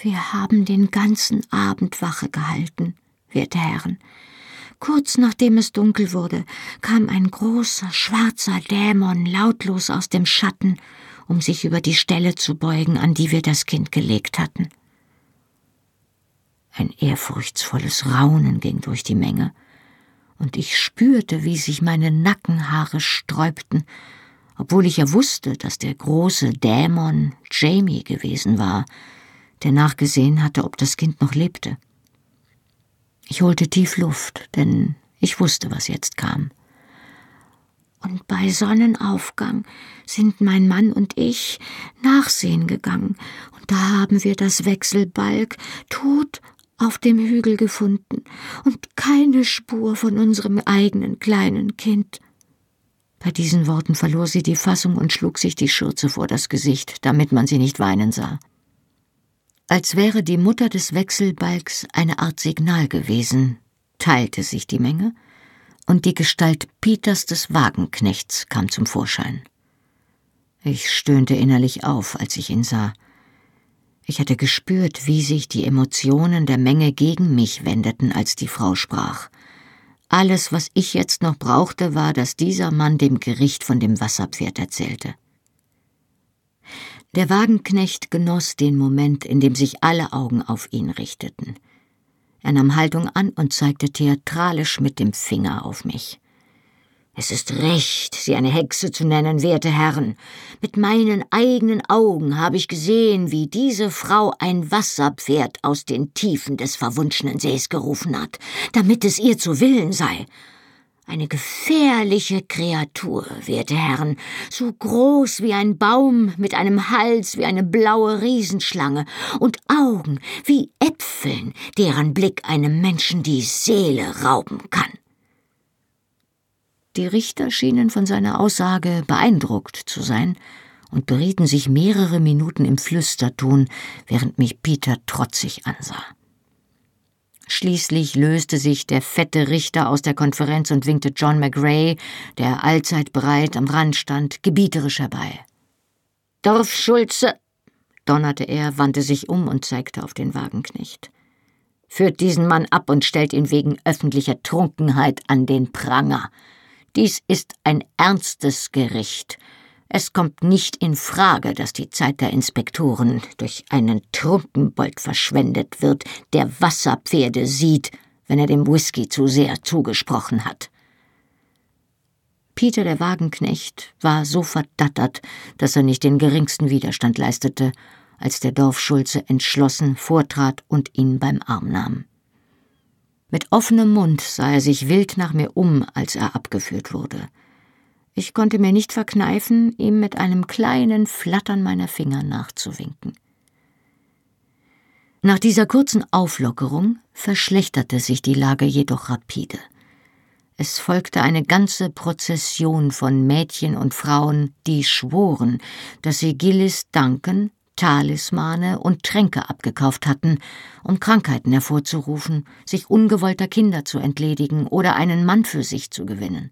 Wir haben den ganzen Abend Wache gehalten, werte Herren. Kurz nachdem es dunkel wurde, kam ein großer, schwarzer Dämon lautlos aus dem Schatten, um sich über die Stelle zu beugen, an die wir das Kind gelegt hatten. Ein ehrfurchtsvolles Raunen ging durch die Menge, und ich spürte, wie sich meine Nackenhaare sträubten obwohl ich ja wusste, dass der große Dämon Jamie gewesen war, der nachgesehen hatte, ob das Kind noch lebte. Ich holte tief Luft, denn ich wusste, was jetzt kam. Und bei Sonnenaufgang sind mein Mann und ich nachsehen gegangen, und da haben wir das Wechselbalg tot auf dem Hügel gefunden und keine Spur von unserem eigenen kleinen Kind. Bei diesen Worten verlor sie die Fassung und schlug sich die Schürze vor das Gesicht, damit man sie nicht weinen sah. Als wäre die Mutter des Wechselbalgs eine Art Signal gewesen, teilte sich die Menge, und die Gestalt Peters des Wagenknechts kam zum Vorschein. Ich stöhnte innerlich auf, als ich ihn sah. Ich hatte gespürt, wie sich die Emotionen der Menge gegen mich wendeten, als die Frau sprach. Alles, was ich jetzt noch brauchte, war, dass dieser Mann dem Gericht von dem Wasserpferd erzählte. Der Wagenknecht genoss den Moment, in dem sich alle Augen auf ihn richteten. Er nahm Haltung an und zeigte theatralisch mit dem Finger auf mich. Es ist recht, Sie eine Hexe zu nennen, werte Herren. Mit meinen eigenen Augen habe ich gesehen, wie diese Frau ein Wasserpferd aus den Tiefen des verwunschenen Sees gerufen hat, damit es ihr zu Willen sei. Eine gefährliche Kreatur, werte Herren, so groß wie ein Baum, mit einem Hals wie eine blaue Riesenschlange und Augen wie Äpfeln, deren Blick einem Menschen die Seele rauben kann. Die Richter schienen von seiner Aussage beeindruckt zu sein und berieten sich mehrere Minuten im Flüsterton, während mich Peter trotzig ansah. Schließlich löste sich der fette Richter aus der Konferenz und winkte John McRae, der allzeit bereit am Rand stand, gebieterisch herbei. Dorfschulze, donnerte er, wandte sich um und zeigte auf den Wagenknecht. Führt diesen Mann ab und stellt ihn wegen öffentlicher Trunkenheit an den Pranger. Dies ist ein ernstes Gericht. Es kommt nicht in Frage, dass die Zeit der Inspektoren durch einen Trunkenbold verschwendet wird, der Wasserpferde sieht, wenn er dem Whisky zu sehr zugesprochen hat. Peter der Wagenknecht war so verdattert, dass er nicht den geringsten Widerstand leistete, als der Dorfschulze entschlossen vortrat und ihn beim Arm nahm. Mit offenem Mund sah er sich wild nach mir um, als er abgeführt wurde. Ich konnte mir nicht verkneifen, ihm mit einem kleinen Flattern meiner Finger nachzuwinken. Nach dieser kurzen Auflockerung verschlechterte sich die Lage jedoch rapide. Es folgte eine ganze Prozession von Mädchen und Frauen, die schworen, dass sie Gillis danken, Talismane und Tränke abgekauft hatten, um Krankheiten hervorzurufen, sich ungewollter Kinder zu entledigen oder einen Mann für sich zu gewinnen.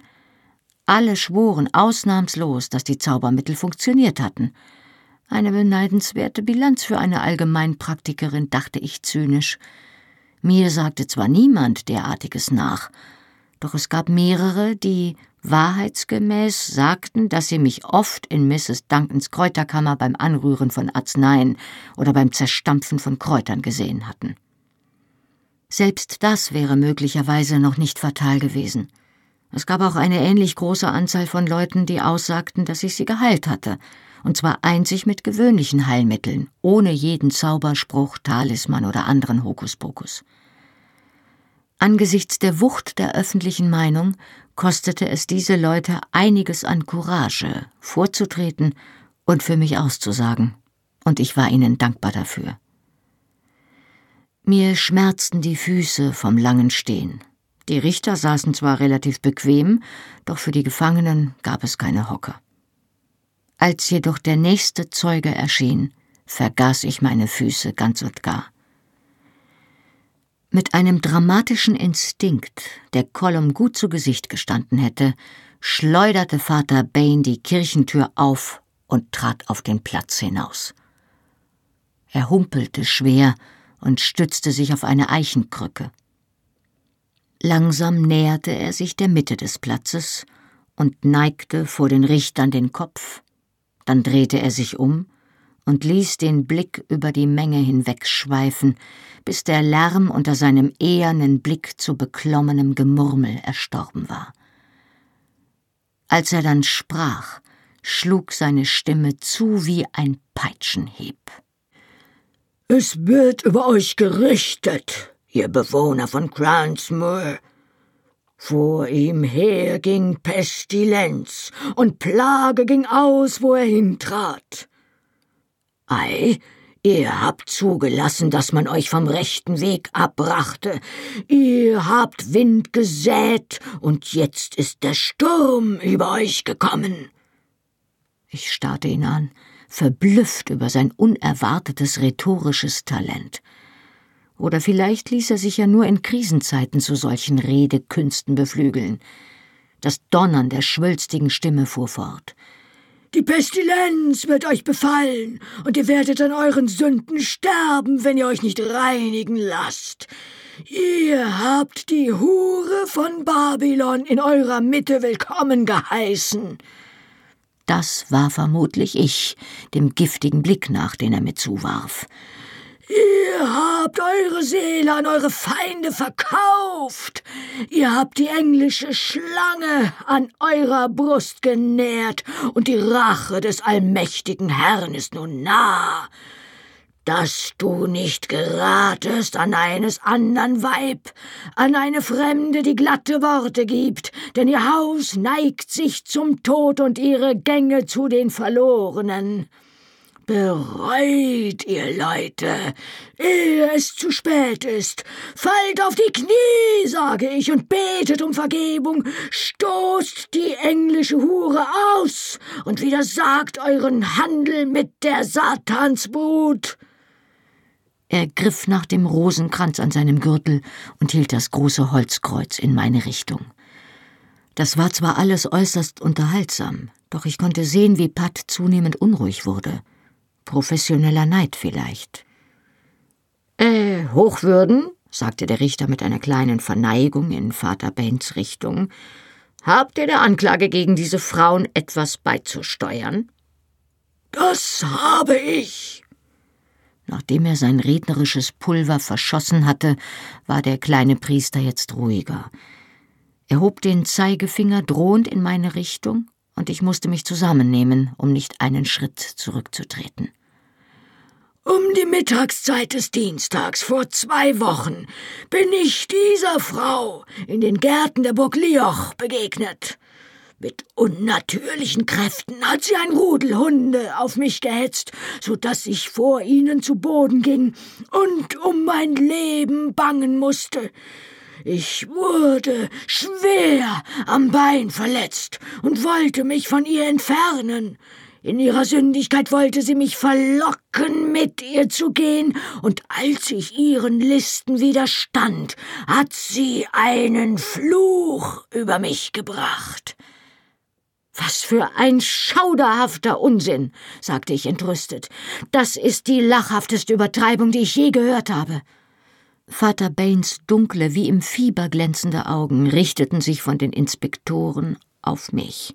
Alle schworen ausnahmslos, dass die Zaubermittel funktioniert hatten. Eine beneidenswerte Bilanz für eine Allgemeinpraktikerin, dachte ich zynisch. Mir sagte zwar niemand derartiges nach, doch es gab mehrere, die wahrheitsgemäß sagten, dass sie mich oft in Mrs. Duncans Kräuterkammer beim Anrühren von Arzneien oder beim Zerstampfen von Kräutern gesehen hatten. Selbst das wäre möglicherweise noch nicht fatal gewesen. Es gab auch eine ähnlich große Anzahl von Leuten, die aussagten, dass ich sie geheilt hatte, und zwar einzig mit gewöhnlichen Heilmitteln, ohne jeden Zauberspruch, Talisman oder anderen Hokuspokus. Angesichts der Wucht der öffentlichen Meinung kostete es diese Leute einiges an Courage, vorzutreten und für mich auszusagen, und ich war ihnen dankbar dafür. Mir schmerzten die Füße vom langen Stehen. Die Richter saßen zwar relativ bequem, doch für die Gefangenen gab es keine Hocker. Als jedoch der nächste Zeuge erschien, vergaß ich meine Füße ganz und gar. Mit einem dramatischen Instinkt, der Colum gut zu Gesicht gestanden hätte, schleuderte Vater Bain die Kirchentür auf und trat auf den Platz hinaus. Er humpelte schwer und stützte sich auf eine Eichenkrücke. Langsam näherte er sich der Mitte des Platzes und neigte vor den Richtern den Kopf, dann drehte er sich um und ließ den Blick über die Menge hinwegschweifen, bis der Lärm unter seinem ehernen Blick zu beklommenem Gemurmel erstorben war. Als er dann sprach, schlug seine Stimme zu wie ein Peitschenhieb. Es wird über euch gerichtet, ihr Bewohner von Crownsmoor. Vor ihm her ging Pestilenz, und Plage ging aus, wo er hintrat. Ei, Ihr habt zugelassen, dass man euch vom rechten Weg abbrachte. Ihr habt Wind gesät, und jetzt ist der Sturm über euch gekommen. Ich starrte ihn an, verblüfft über sein unerwartetes rhetorisches Talent. Oder vielleicht ließ er sich ja nur in Krisenzeiten zu solchen Redekünsten beflügeln. Das Donnern der schwülstigen Stimme fuhr fort. Die Pestilenz wird euch befallen, und ihr werdet an euren Sünden sterben, wenn ihr euch nicht reinigen lasst. Ihr habt die Hure von Babylon in eurer Mitte willkommen geheißen. Das war vermutlich ich, dem giftigen Blick nach, den er mir zuwarf. Ihr habt eure Seele an eure Feinde verkauft. Ihr habt die englische Schlange an eurer Brust genährt, und die Rache des allmächtigen Herrn ist nun nah. Dass du nicht geratest an eines andern Weib, an eine Fremde, die glatte Worte gibt, denn ihr Haus neigt sich zum Tod und ihre Gänge zu den Verlorenen. Bereut, ihr Leute, ehe es zu spät ist. Fallt auf die Knie, sage ich, und betet um Vergebung. Stoßt die englische Hure aus und widersagt euren Handel mit der Satansbrut. Er griff nach dem Rosenkranz an seinem Gürtel und hielt das große Holzkreuz in meine Richtung. Das war zwar alles äußerst unterhaltsam, doch ich konnte sehen, wie Pat zunehmend unruhig wurde professioneller Neid vielleicht. Äh, Hochwürden, sagte der Richter mit einer kleinen Verneigung in Vater Baines Richtung, habt ihr der Anklage gegen diese Frauen etwas beizusteuern? Das habe ich. Nachdem er sein rednerisches Pulver verschossen hatte, war der kleine Priester jetzt ruhiger. Er hob den Zeigefinger drohend in meine Richtung, und ich musste mich zusammennehmen, um nicht einen Schritt zurückzutreten. Um die Mittagszeit des Dienstags vor zwei Wochen bin ich dieser Frau in den Gärten der Burg Lioch begegnet. Mit unnatürlichen Kräften hat sie ein Rudel Hunde auf mich gehetzt, so dass ich vor ihnen zu Boden ging und um mein Leben bangen musste. Ich wurde schwer am Bein verletzt und wollte mich von ihr entfernen. In ihrer Sündigkeit wollte sie mich verlocken, mit ihr zu gehen, und als ich ihren Listen widerstand, hat sie einen Fluch über mich gebracht. Was für ein schauderhafter Unsinn, sagte ich entrüstet. Das ist die lachhafteste Übertreibung, die ich je gehört habe. Vater Baines dunkle, wie im Fieber glänzende Augen richteten sich von den Inspektoren auf mich.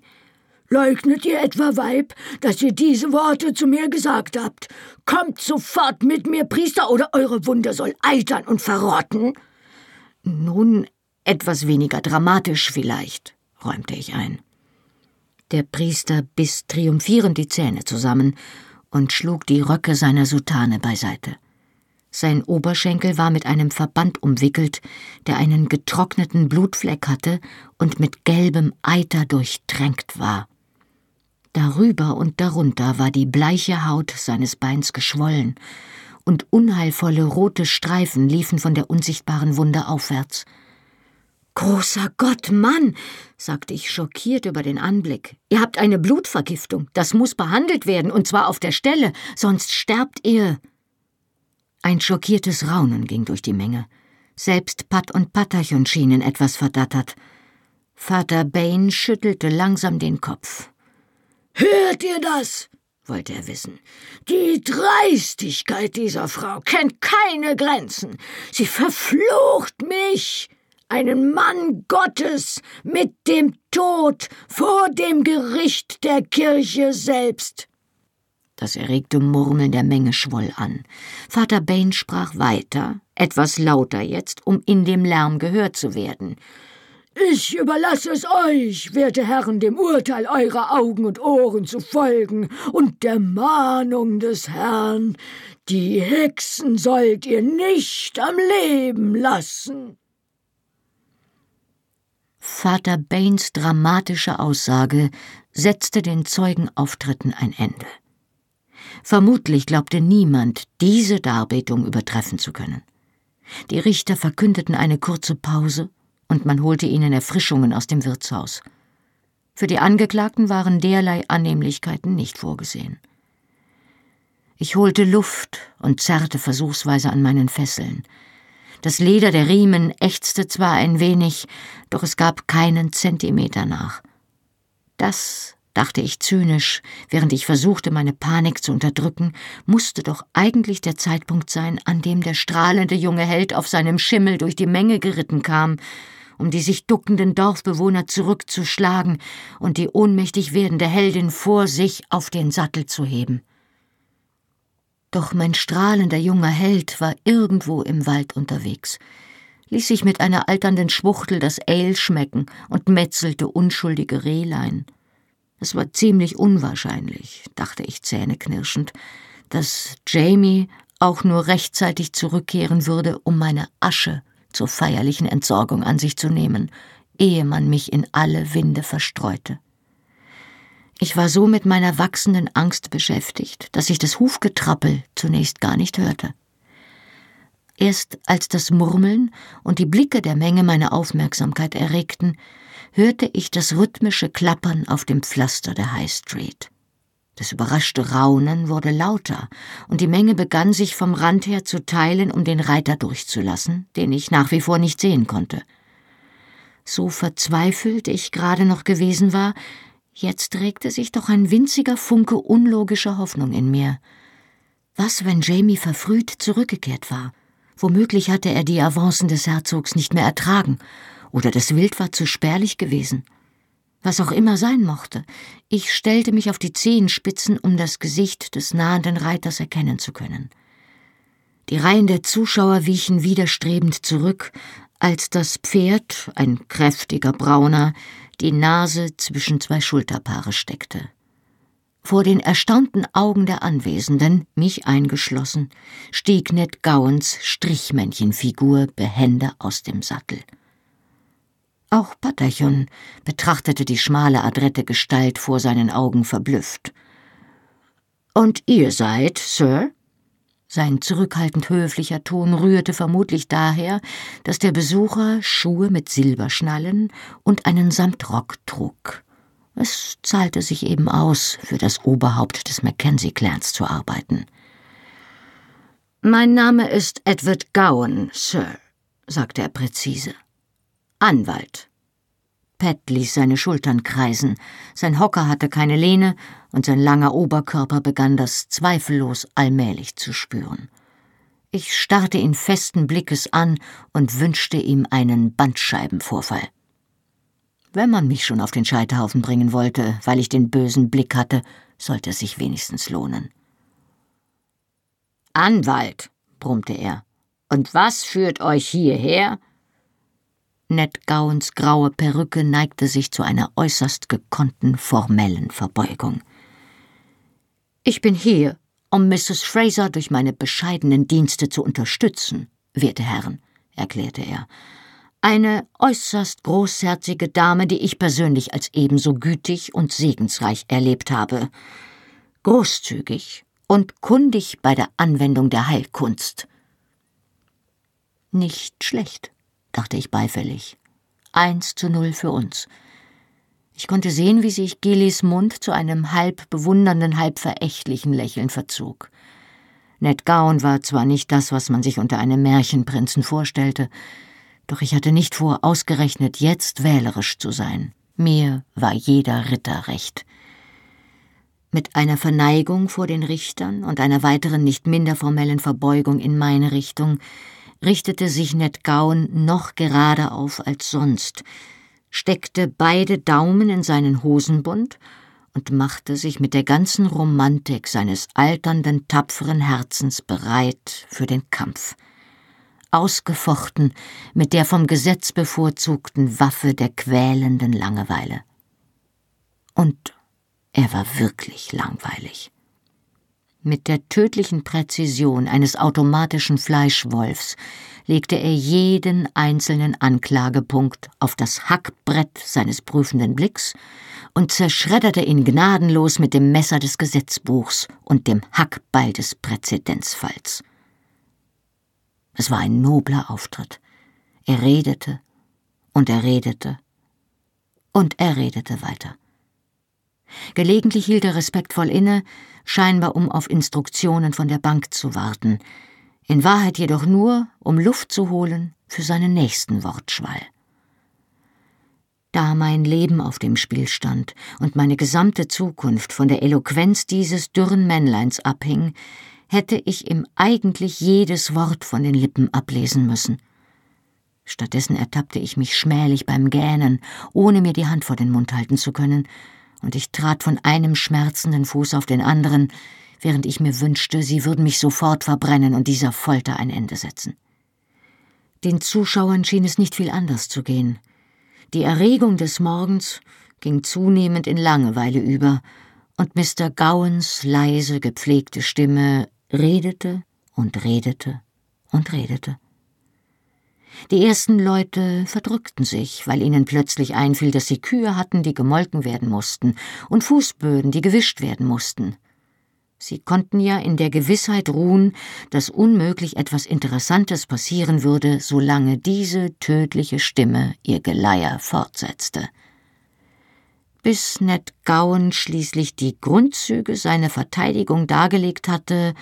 Leugnet ihr etwa, Weib, dass ihr diese Worte zu mir gesagt habt? Kommt sofort mit mir, Priester, oder eure Wunde soll eitern und verrotten? Nun, etwas weniger dramatisch vielleicht, räumte ich ein. Der Priester biss triumphierend die Zähne zusammen und schlug die Röcke seiner Soutane beiseite. Sein Oberschenkel war mit einem Verband umwickelt, der einen getrockneten Blutfleck hatte und mit gelbem Eiter durchtränkt war. Darüber und darunter war die bleiche Haut seines Beins geschwollen, und unheilvolle rote Streifen liefen von der unsichtbaren Wunde aufwärts. Großer Gott, Mann, sagte ich schockiert über den Anblick. Ihr habt eine Blutvergiftung. Das muss behandelt werden, und zwar auf der Stelle, sonst sterbt ihr. Ein schockiertes Raunen ging durch die Menge. Selbst Pat und Patachon schienen etwas verdattert. Vater Bain schüttelte langsam den Kopf. Hört ihr das? wollte er wissen. Die Dreistigkeit dieser Frau kennt keine Grenzen. Sie verflucht mich, einen Mann Gottes, mit dem Tod vor dem Gericht der Kirche selbst. Das erregte Murmeln der Menge schwoll an. Vater Bain sprach weiter, etwas lauter jetzt, um in dem Lärm gehört zu werden. Ich überlasse es euch, werte Herren, dem Urteil eurer Augen und Ohren zu folgen und der Mahnung des Herrn. Die Hexen sollt ihr nicht am Leben lassen. Vater Baines dramatische Aussage setzte den Zeugenauftritten ein Ende. Vermutlich glaubte niemand, diese Darbietung übertreffen zu können. Die Richter verkündeten eine kurze Pause und man holte ihnen Erfrischungen aus dem Wirtshaus. Für die Angeklagten waren derlei Annehmlichkeiten nicht vorgesehen. Ich holte Luft und zerrte versuchsweise an meinen Fesseln. Das Leder der Riemen ächzte zwar ein wenig, doch es gab keinen Zentimeter nach. Das, dachte ich zynisch, während ich versuchte, meine Panik zu unterdrücken, musste doch eigentlich der Zeitpunkt sein, an dem der strahlende junge Held auf seinem Schimmel durch die Menge geritten kam, um die sich duckenden Dorfbewohner zurückzuschlagen und die ohnmächtig werdende Heldin vor sich auf den Sattel zu heben. Doch mein strahlender junger Held war irgendwo im Wald unterwegs, ließ sich mit einer alternden Schwuchtel das Ale schmecken und metzelte unschuldige Rehlein. Es war ziemlich unwahrscheinlich, dachte ich zähneknirschend, dass Jamie auch nur rechtzeitig zurückkehren würde, um meine Asche zur feierlichen Entsorgung an sich zu nehmen, ehe man mich in alle Winde verstreute. Ich war so mit meiner wachsenden Angst beschäftigt, dass ich das Hufgetrappel zunächst gar nicht hörte. Erst als das Murmeln und die Blicke der Menge meine Aufmerksamkeit erregten, hörte ich das rhythmische Klappern auf dem Pflaster der High Street. Das überraschte Raunen wurde lauter, und die Menge begann sich vom Rand her zu teilen, um den Reiter durchzulassen, den ich nach wie vor nicht sehen konnte. So verzweifelt ich gerade noch gewesen war, jetzt regte sich doch ein winziger Funke unlogischer Hoffnung in mir. Was, wenn Jamie verfrüht zurückgekehrt war? Womöglich hatte er die Avancen des Herzogs nicht mehr ertragen, oder das Wild war zu spärlich gewesen. Was auch immer sein mochte, ich stellte mich auf die Zehenspitzen, um das Gesicht des nahenden Reiters erkennen zu können. Die Reihen der Zuschauer wichen widerstrebend zurück, als das Pferd, ein kräftiger Brauner, die Nase zwischen zwei Schulterpaare steckte. Vor den erstaunten Augen der Anwesenden, mich eingeschlossen, stieg Ned Gowens Strichmännchenfigur behende aus dem Sattel. Auch Patterchon betrachtete die schmale, adrette Gestalt vor seinen Augen verblüfft. Und ihr seid, Sir? Sein zurückhaltend höflicher Ton rührte vermutlich daher, dass der Besucher Schuhe mit Silberschnallen und einen Samtrock trug. Es zahlte sich eben aus, für das Oberhaupt des Mackenzie-Clans zu arbeiten. Mein Name ist Edward Gowan, Sir, sagte er präzise. Anwalt. Pat ließ seine Schultern kreisen, sein Hocker hatte keine Lehne und sein langer Oberkörper begann das zweifellos allmählich zu spüren. Ich starrte ihn festen Blickes an und wünschte ihm einen Bandscheibenvorfall. Wenn man mich schon auf den Scheiterhaufen bringen wollte, weil ich den bösen Blick hatte, sollte es sich wenigstens lohnen. Anwalt, brummte er. Und was führt euch hierher? Ned Gowens graue Perücke neigte sich zu einer äußerst gekonnten formellen Verbeugung. Ich bin hier, um Mrs. Fraser durch meine bescheidenen Dienste zu unterstützen, werte Herren, erklärte er. Eine äußerst großherzige Dame, die ich persönlich als ebenso gütig und segensreich erlebt habe. Großzügig und kundig bei der Anwendung der Heilkunst. Nicht schlecht dachte ich beifällig. Eins zu null für uns. Ich konnte sehen, wie sich Gillis Mund zu einem halb bewundernden, halb verächtlichen Lächeln verzog. Ned Gowan war zwar nicht das, was man sich unter einem Märchenprinzen vorstellte, doch ich hatte nicht vor, ausgerechnet jetzt wählerisch zu sein. Mir war jeder Ritter recht. Mit einer Verneigung vor den Richtern und einer weiteren nicht minder formellen Verbeugung in meine Richtung richtete sich Ned Gowan noch gerader auf als sonst, steckte beide Daumen in seinen Hosenbund und machte sich mit der ganzen Romantik seines alternden, tapferen Herzens bereit für den Kampf. Ausgefochten mit der vom Gesetz bevorzugten Waffe der quälenden Langeweile. Und er war wirklich langweilig. Mit der tödlichen Präzision eines automatischen Fleischwolfs legte er jeden einzelnen Anklagepunkt auf das Hackbrett seines prüfenden Blicks und zerschredderte ihn gnadenlos mit dem Messer des Gesetzbuchs und dem Hackbeil des Präzedenzfalls. Es war ein nobler Auftritt. Er redete und er redete und er redete weiter. Gelegentlich hielt er respektvoll inne, scheinbar um auf Instruktionen von der Bank zu warten, in Wahrheit jedoch nur, um Luft zu holen für seinen nächsten Wortschwall. Da mein Leben auf dem Spiel stand und meine gesamte Zukunft von der Eloquenz dieses dürren Männleins abhing, hätte ich ihm eigentlich jedes Wort von den Lippen ablesen müssen. Stattdessen ertappte ich mich schmählich beim Gähnen, ohne mir die Hand vor den Mund halten zu können, und ich trat von einem schmerzenden Fuß auf den anderen, während ich mir wünschte, sie würden mich sofort verbrennen und dieser Folter ein Ende setzen. Den Zuschauern schien es nicht viel anders zu gehen. Die Erregung des Morgens ging zunehmend in Langeweile über, und Mr. Gowens leise, gepflegte Stimme redete und redete und redete. Die ersten Leute verdrückten sich, weil ihnen plötzlich einfiel, dass sie Kühe hatten, die gemolken werden mussten, und Fußböden, die gewischt werden mussten. Sie konnten ja in der Gewissheit ruhen, dass unmöglich etwas Interessantes passieren würde, solange diese tödliche Stimme ihr Geleier fortsetzte. Bis Ned Gowan schließlich die Grundzüge seiner Verteidigung dargelegt hatte,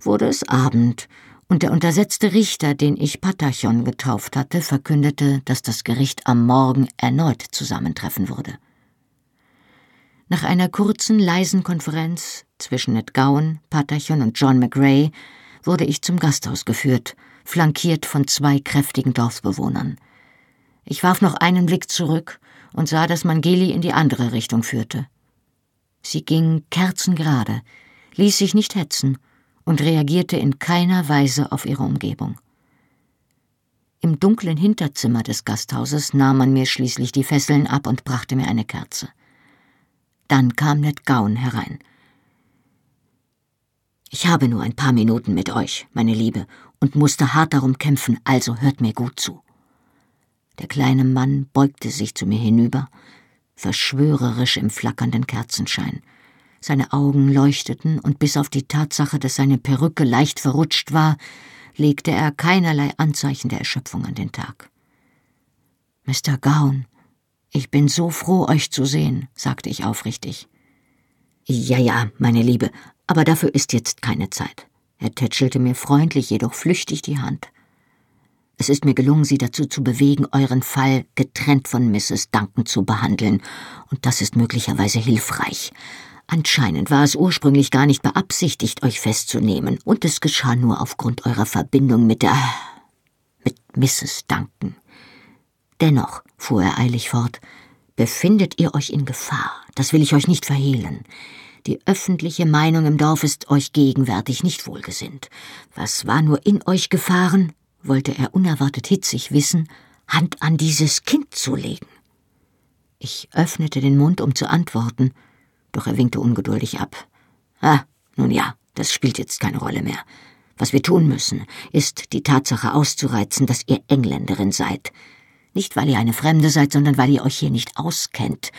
wurde es Abend, und der untersetzte Richter, den ich Patachon getauft hatte, verkündete, dass das Gericht am Morgen erneut zusammentreffen würde. Nach einer kurzen, leisen Konferenz zwischen Ned Gowan, Patachon und John McRae wurde ich zum Gasthaus geführt, flankiert von zwei kräftigen Dorfbewohnern. Ich warf noch einen Blick zurück und sah, dass Mangeli in die andere Richtung führte. Sie ging kerzengerade, ließ sich nicht hetzen und reagierte in keiner Weise auf ihre Umgebung. Im dunklen Hinterzimmer des Gasthauses nahm man mir schließlich die Fesseln ab und brachte mir eine Kerze. Dann kam Ned Gowan herein. Ich habe nur ein paar Minuten mit euch, meine Liebe, und musste hart darum kämpfen, also hört mir gut zu. Der kleine Mann beugte sich zu mir hinüber, verschwörerisch im flackernden Kerzenschein. Seine Augen leuchteten, und bis auf die Tatsache, dass seine Perücke leicht verrutscht war, legte er keinerlei Anzeichen der Erschöpfung an den Tag. Mr. Gowan, ich bin so froh, euch zu sehen, sagte ich aufrichtig. Ja, ja, meine Liebe, aber dafür ist jetzt keine Zeit. Er tätschelte mir freundlich, jedoch flüchtig die Hand. Es ist mir gelungen, Sie dazu zu bewegen, euren Fall getrennt von Mrs. Duncan zu behandeln, und das ist möglicherweise hilfreich. Anscheinend war es ursprünglich gar nicht beabsichtigt, euch festzunehmen, und es geschah nur aufgrund eurer Verbindung mit der. mit Mrs. Duncan. Dennoch, fuhr er eilig fort, befindet ihr euch in Gefahr, das will ich euch nicht verhehlen. Die öffentliche Meinung im Dorf ist euch gegenwärtig nicht wohlgesinnt. Was war nur in euch gefahren? wollte er unerwartet hitzig wissen, Hand an dieses Kind zu legen. Ich öffnete den Mund, um zu antworten, doch er winkte ungeduldig ab. Ah, nun ja, das spielt jetzt keine Rolle mehr. Was wir tun müssen, ist die Tatsache auszureizen, dass ihr Engländerin seid. Nicht, weil ihr eine Fremde seid, sondern weil ihr euch hier nicht auskennt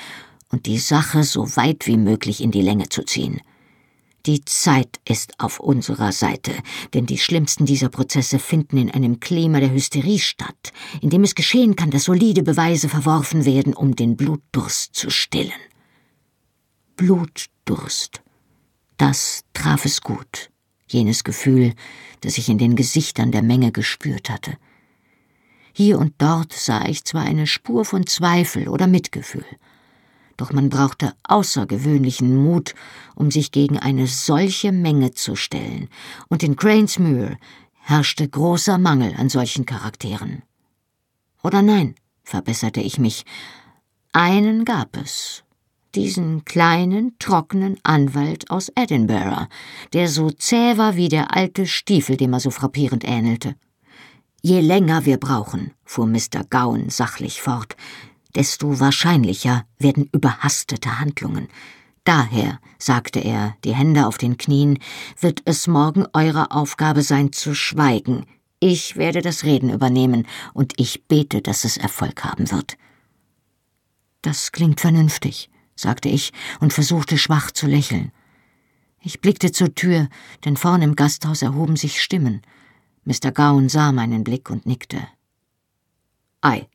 und die Sache so weit wie möglich in die Länge zu ziehen. Die Zeit ist auf unserer Seite, denn die schlimmsten dieser Prozesse finden in einem Klima der Hysterie statt, in dem es geschehen kann, dass solide Beweise verworfen werden, um den Blutdurst zu stillen. Blutdurst. Das traf es gut, jenes Gefühl, das ich in den Gesichtern der Menge gespürt hatte. Hier und dort sah ich zwar eine Spur von Zweifel oder Mitgefühl, doch man brauchte außergewöhnlichen Mut, um sich gegen eine solche Menge zu stellen, und in Cranesmuir herrschte großer Mangel an solchen Charakteren. Oder nein, verbesserte ich mich, einen gab es, diesen kleinen, trockenen Anwalt aus Edinburgh, der so zäh war wie der alte Stiefel, dem er so frappierend ähnelte. Je länger wir brauchen, fuhr Mr. Gowan sachlich fort, desto wahrscheinlicher werden überhastete Handlungen. Daher, sagte er, die Hände auf den Knien, wird es morgen eure Aufgabe sein zu schweigen. Ich werde das Reden übernehmen, und ich bete, dass es Erfolg haben wird. Das klingt vernünftig, sagte ich und versuchte schwach zu lächeln. Ich blickte zur Tür, denn vorn im Gasthaus erhoben sich Stimmen. Mr. Gowan sah meinen Blick und nickte. Ei,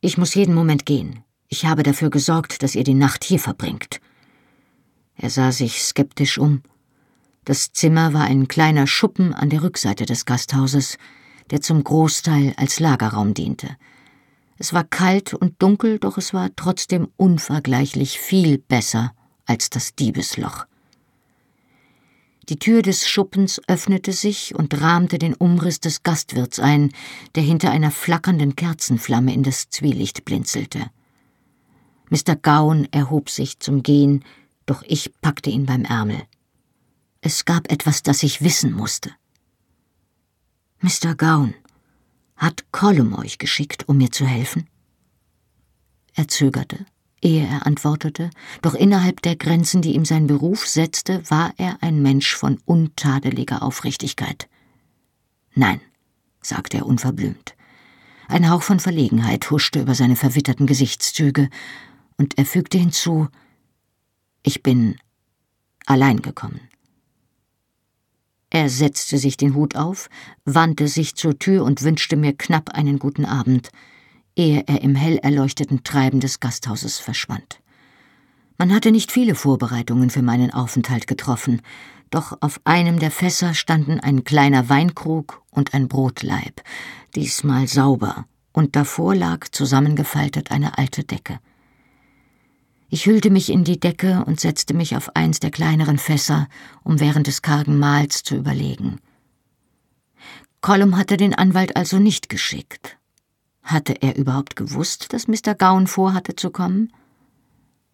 ich muss jeden Moment gehen. Ich habe dafür gesorgt, dass ihr die Nacht hier verbringt. Er sah sich skeptisch um. Das Zimmer war ein kleiner Schuppen an der Rückseite des Gasthauses, der zum Großteil als Lagerraum diente. Es war kalt und dunkel, doch es war trotzdem unvergleichlich viel besser als das Diebesloch. Die Tür des Schuppens öffnete sich und rahmte den Umriss des Gastwirts ein, der hinter einer flackernden Kerzenflamme in das Zwielicht blinzelte. Mr. Gowan erhob sich zum Gehen, doch ich packte ihn beim Ärmel. Es gab etwas, das ich wissen musste. Mr. Gowan, hat Colum euch geschickt, um mir zu helfen? Er zögerte ehe er antwortete, doch innerhalb der Grenzen, die ihm sein Beruf setzte, war er ein Mensch von untadeliger Aufrichtigkeit. Nein, sagte er unverblümt. Ein Hauch von Verlegenheit huschte über seine verwitterten Gesichtszüge, und er fügte hinzu Ich bin allein gekommen. Er setzte sich den Hut auf, wandte sich zur Tür und wünschte mir knapp einen guten Abend ehe er im hell erleuchteten Treiben des Gasthauses verschwand. Man hatte nicht viele Vorbereitungen für meinen Aufenthalt getroffen, doch auf einem der Fässer standen ein kleiner Weinkrug und ein Brotleib, diesmal sauber, und davor lag zusammengefaltet eine alte Decke. Ich hüllte mich in die Decke und setzte mich auf eins der kleineren Fässer, um während des kargen Mahls zu überlegen. Colum hatte den Anwalt also nicht geschickt, hatte er überhaupt gewusst, dass Mr. Gowan vorhatte zu kommen?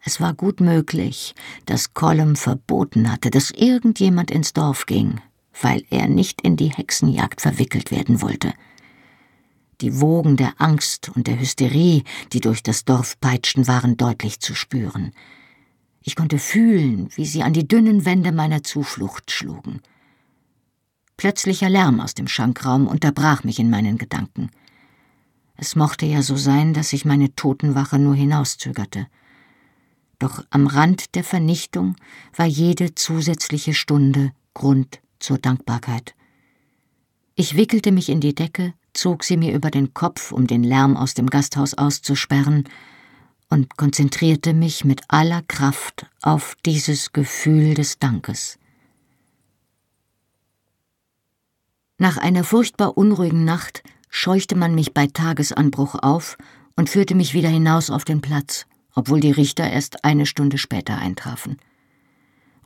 Es war gut möglich, dass Colum verboten hatte, dass irgendjemand ins Dorf ging, weil er nicht in die Hexenjagd verwickelt werden wollte. Die Wogen der Angst und der Hysterie, die durch das Dorf peitschten, waren deutlich zu spüren. Ich konnte fühlen, wie sie an die dünnen Wände meiner Zuflucht schlugen. Plötzlicher Lärm aus dem Schankraum unterbrach mich in meinen Gedanken. Es mochte ja so sein, dass ich meine Totenwache nur hinauszögerte. Doch am Rand der Vernichtung war jede zusätzliche Stunde Grund zur Dankbarkeit. Ich wickelte mich in die Decke, zog sie mir über den Kopf, um den Lärm aus dem Gasthaus auszusperren, und konzentrierte mich mit aller Kraft auf dieses Gefühl des Dankes. Nach einer furchtbar unruhigen Nacht scheuchte man mich bei Tagesanbruch auf und führte mich wieder hinaus auf den Platz, obwohl die Richter erst eine Stunde später eintrafen.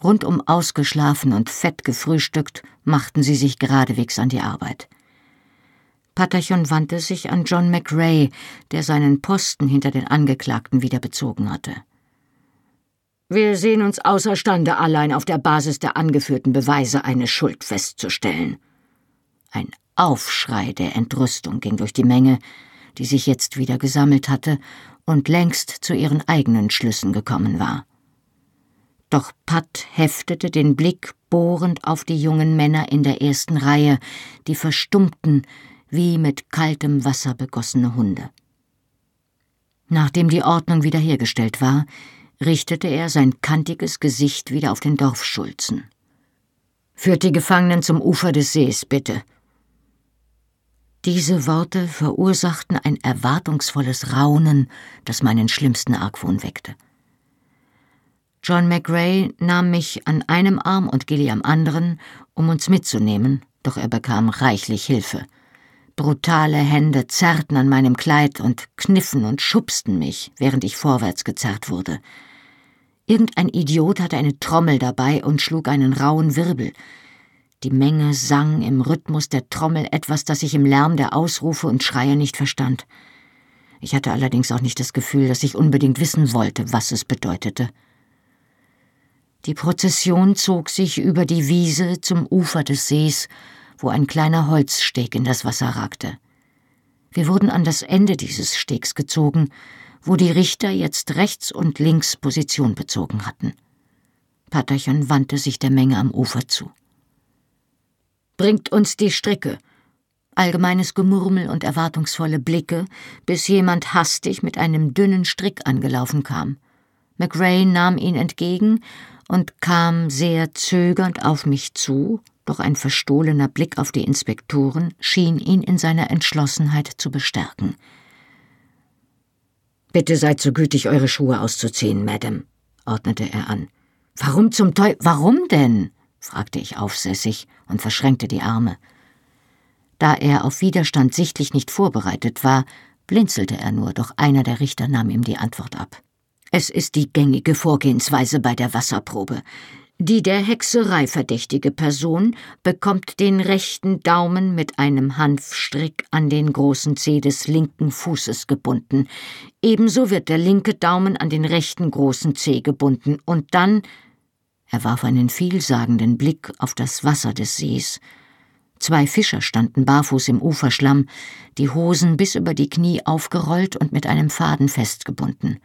Rundum ausgeschlafen und fett gefrühstückt, machten sie sich geradewegs an die Arbeit. Patterchon wandte sich an John McRae, der seinen Posten hinter den Angeklagten wieder bezogen hatte. Wir sehen uns außerstande, allein auf der Basis der angeführten Beweise eine Schuld festzustellen. Ein Aufschrei der Entrüstung ging durch die Menge, die sich jetzt wieder gesammelt hatte und längst zu ihren eigenen Schlüssen gekommen war. Doch Pat heftete den Blick bohrend auf die jungen Männer in der ersten Reihe, die verstummten wie mit kaltem Wasser begossene Hunde. Nachdem die Ordnung wiederhergestellt war, richtete er sein kantiges Gesicht wieder auf den Dorfschulzen. Führt die Gefangenen zum Ufer des Sees, bitte, diese Worte verursachten ein erwartungsvolles Raunen, das meinen schlimmsten Argwohn weckte. John McRae nahm mich an einem Arm und Gilly am anderen, um uns mitzunehmen, doch er bekam reichlich Hilfe. Brutale Hände zerrten an meinem Kleid und kniffen und schubsten mich, während ich vorwärts gezerrt wurde. Irgendein Idiot hatte eine Trommel dabei und schlug einen rauen Wirbel, die Menge sang im Rhythmus der Trommel etwas, das ich im Lärm der Ausrufe und Schreie nicht verstand. Ich hatte allerdings auch nicht das Gefühl, dass ich unbedingt wissen wollte, was es bedeutete. Die Prozession zog sich über die Wiese zum Ufer des Sees, wo ein kleiner Holzsteg in das Wasser ragte. Wir wurden an das Ende dieses Stegs gezogen, wo die Richter jetzt rechts und links Position bezogen hatten. Paterchen wandte sich der Menge am Ufer zu. Bringt uns die Stricke. Allgemeines Gemurmel und erwartungsvolle Blicke, bis jemand hastig mit einem dünnen Strick angelaufen kam. McRae nahm ihn entgegen und kam sehr zögernd auf mich zu, doch ein verstohlener Blick auf die Inspektoren schien ihn in seiner Entschlossenheit zu bestärken. Bitte seid so gütig, eure Schuhe auszuziehen, Madame, ordnete er an. Warum zum Teufel? Warum denn? fragte ich aufsässig und verschränkte die Arme. Da er auf Widerstand sichtlich nicht vorbereitet war, blinzelte er nur, doch einer der Richter nahm ihm die Antwort ab. Es ist die gängige Vorgehensweise bei der Wasserprobe. Die der Hexerei verdächtige Person bekommt den rechten Daumen mit einem Hanfstrick an den großen Zeh des linken Fußes gebunden. Ebenso wird der linke Daumen an den rechten großen Zeh gebunden und dann er warf einen vielsagenden Blick auf das Wasser des Sees. Zwei Fischer standen barfuß im Uferschlamm, die Hosen bis über die Knie aufgerollt und mit einem Faden festgebunden.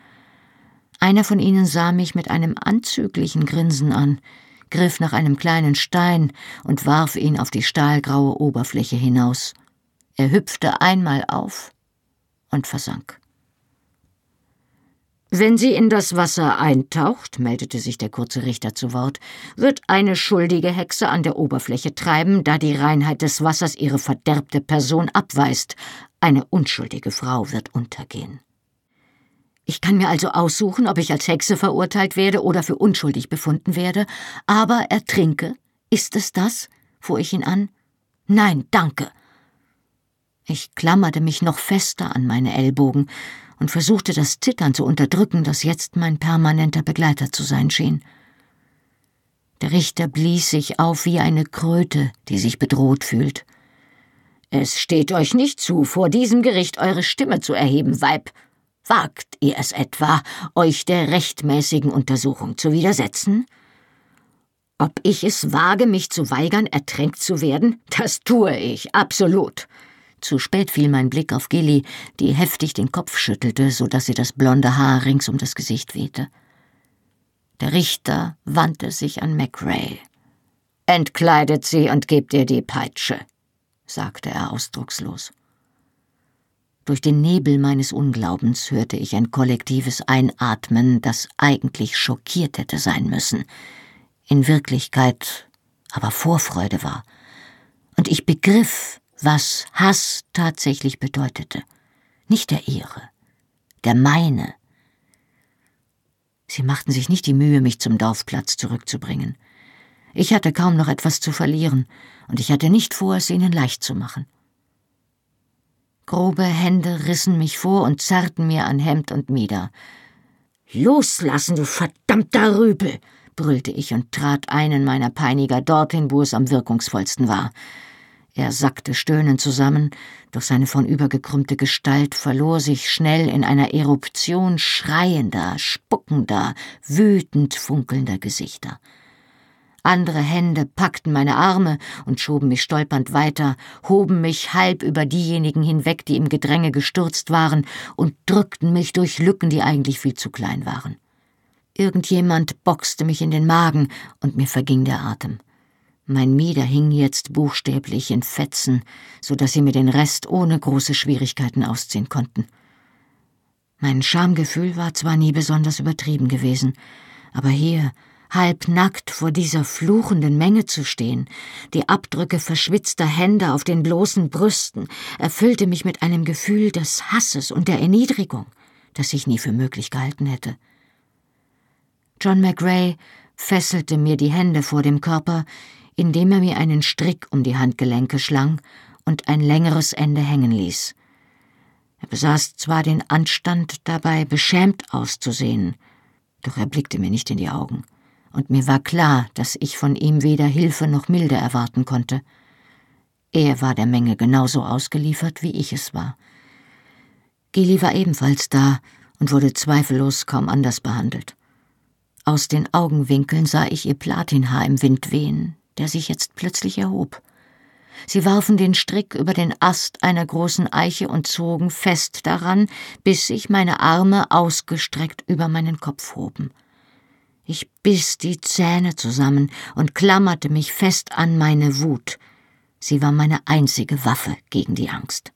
Einer von ihnen sah mich mit einem anzüglichen Grinsen an, griff nach einem kleinen Stein und warf ihn auf die stahlgraue Oberfläche hinaus. Er hüpfte einmal auf und versank. Wenn sie in das Wasser eintaucht, meldete sich der kurze Richter zu Wort, wird eine schuldige Hexe an der Oberfläche treiben, da die Reinheit des Wassers ihre verderbte Person abweist. Eine unschuldige Frau wird untergehen. Ich kann mir also aussuchen, ob ich als Hexe verurteilt werde oder für unschuldig befunden werde, aber ertrinke. Ist es das? fuhr ich ihn an. Nein, danke. Ich klammerte mich noch fester an meine Ellbogen und versuchte das Zittern zu unterdrücken, das jetzt mein permanenter Begleiter zu sein schien. Der Richter blies sich auf wie eine Kröte, die sich bedroht fühlt. Es steht euch nicht zu, vor diesem Gericht eure Stimme zu erheben, Weib, Wagt ihr es etwa, euch der rechtmäßigen Untersuchung zu widersetzen? Ob ich es wage, mich zu weigern, ertränkt zu werden? Das tue ich, absolut. Zu spät fiel mein Blick auf Gilly, die heftig den Kopf schüttelte, so dass sie das blonde Haar rings um das Gesicht wehte. Der Richter wandte sich an McRae. Entkleidet sie und gebt ihr die Peitsche, sagte er ausdruckslos. Durch den Nebel meines Unglaubens hörte ich ein kollektives Einatmen, das eigentlich schockiert hätte sein müssen, in Wirklichkeit aber Vorfreude war. Und ich begriff, was Hass tatsächlich bedeutete. Nicht der ihre, der meine. Sie machten sich nicht die Mühe, mich zum Dorfplatz zurückzubringen. Ich hatte kaum noch etwas zu verlieren, und ich hatte nicht vor, es ihnen leicht zu machen. Grobe Hände rissen mich vor und zerrten mir an Hemd und Mieder. Loslassen, du verdammter Rüpel! brüllte ich und trat einen meiner Peiniger dorthin, wo es am wirkungsvollsten war. Er sackte stöhnend zusammen, doch seine vornübergekrümmte Gestalt verlor sich schnell in einer Eruption schreiender, spuckender, wütend funkelnder Gesichter. Andere Hände packten meine Arme und schoben mich stolpernd weiter, hoben mich halb über diejenigen hinweg, die im Gedränge gestürzt waren, und drückten mich durch Lücken, die eigentlich viel zu klein waren. Irgendjemand boxte mich in den Magen, und mir verging der Atem. Mein Mieder hing jetzt buchstäblich in Fetzen, so dass sie mir den Rest ohne große Schwierigkeiten ausziehen konnten. Mein Schamgefühl war zwar nie besonders übertrieben gewesen, aber hier halbnackt vor dieser fluchenden Menge zu stehen, die Abdrücke verschwitzter Hände auf den bloßen Brüsten, erfüllte mich mit einem Gefühl des Hasses und der Erniedrigung, das ich nie für möglich gehalten hätte. John McRae fesselte mir die Hände vor dem Körper, indem er mir einen Strick um die Handgelenke schlang und ein längeres Ende hängen ließ. Er besaß zwar den Anstand, dabei beschämt auszusehen, doch er blickte mir nicht in die Augen und mir war klar, dass ich von ihm weder Hilfe noch Milde erwarten konnte. Er war der Menge genauso ausgeliefert, wie ich es war. Gili war ebenfalls da und wurde zweifellos kaum anders behandelt. Aus den Augenwinkeln sah ich ihr Platinhaar im Wind wehen, der sich jetzt plötzlich erhob. Sie warfen den Strick über den Ast einer großen Eiche und zogen fest daran, bis sich meine Arme ausgestreckt über meinen Kopf hoben. Ich biss die Zähne zusammen und klammerte mich fest an meine Wut. Sie war meine einzige Waffe gegen die Angst.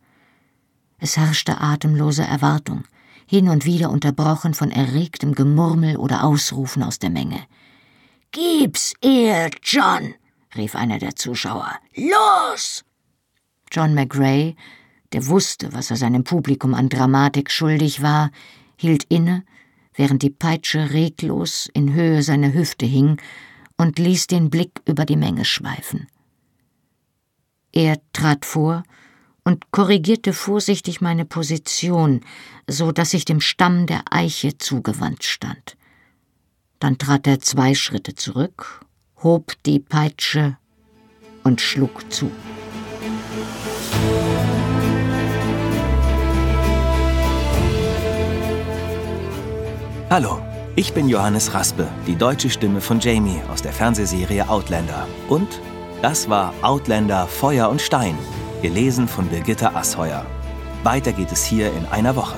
Es herrschte atemlose Erwartung, hin und wieder unterbrochen von erregtem Gemurmel oder Ausrufen aus der Menge. Gib's ihr, John! rief einer der Zuschauer. Los! John McRae, der wusste, was er seinem Publikum an Dramatik schuldig war, hielt inne während die Peitsche reglos in Höhe seiner Hüfte hing und ließ den Blick über die Menge schweifen. Er trat vor und korrigierte vorsichtig meine Position, so dass ich dem Stamm der Eiche zugewandt stand. Dann trat er zwei Schritte zurück, hob die Peitsche und schlug zu. Hallo, ich bin Johannes Raspe, die deutsche Stimme von Jamie aus der Fernsehserie Outlander. Und das war Outlander Feuer und Stein, gelesen von Birgitta Asheuer. Weiter geht es hier in einer Woche.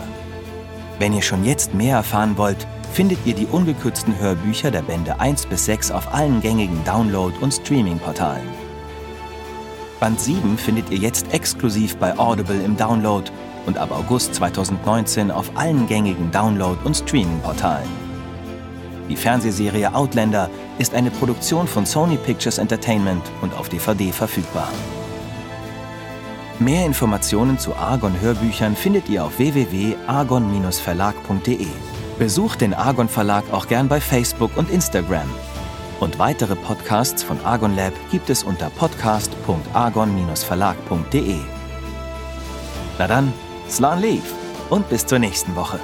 Wenn ihr schon jetzt mehr erfahren wollt, findet ihr die ungekürzten Hörbücher der Bände 1 bis 6 auf allen gängigen Download- und Streaming-Portalen. Band 7 findet ihr jetzt exklusiv bei Audible im Download und ab August 2019 auf allen gängigen Download- und Streaming-Portalen. Die Fernsehserie Outlander ist eine Produktion von Sony Pictures Entertainment und auf DVD verfügbar. Mehr Informationen zu Argon Hörbüchern findet ihr auf www.argon-verlag.de. Besucht den Argon Verlag auch gern bei Facebook und Instagram. Und weitere Podcasts von Argon Lab gibt es unter podcast.argon-verlag.de. Na dann, Slan Leaf und bis zur nächsten Woche.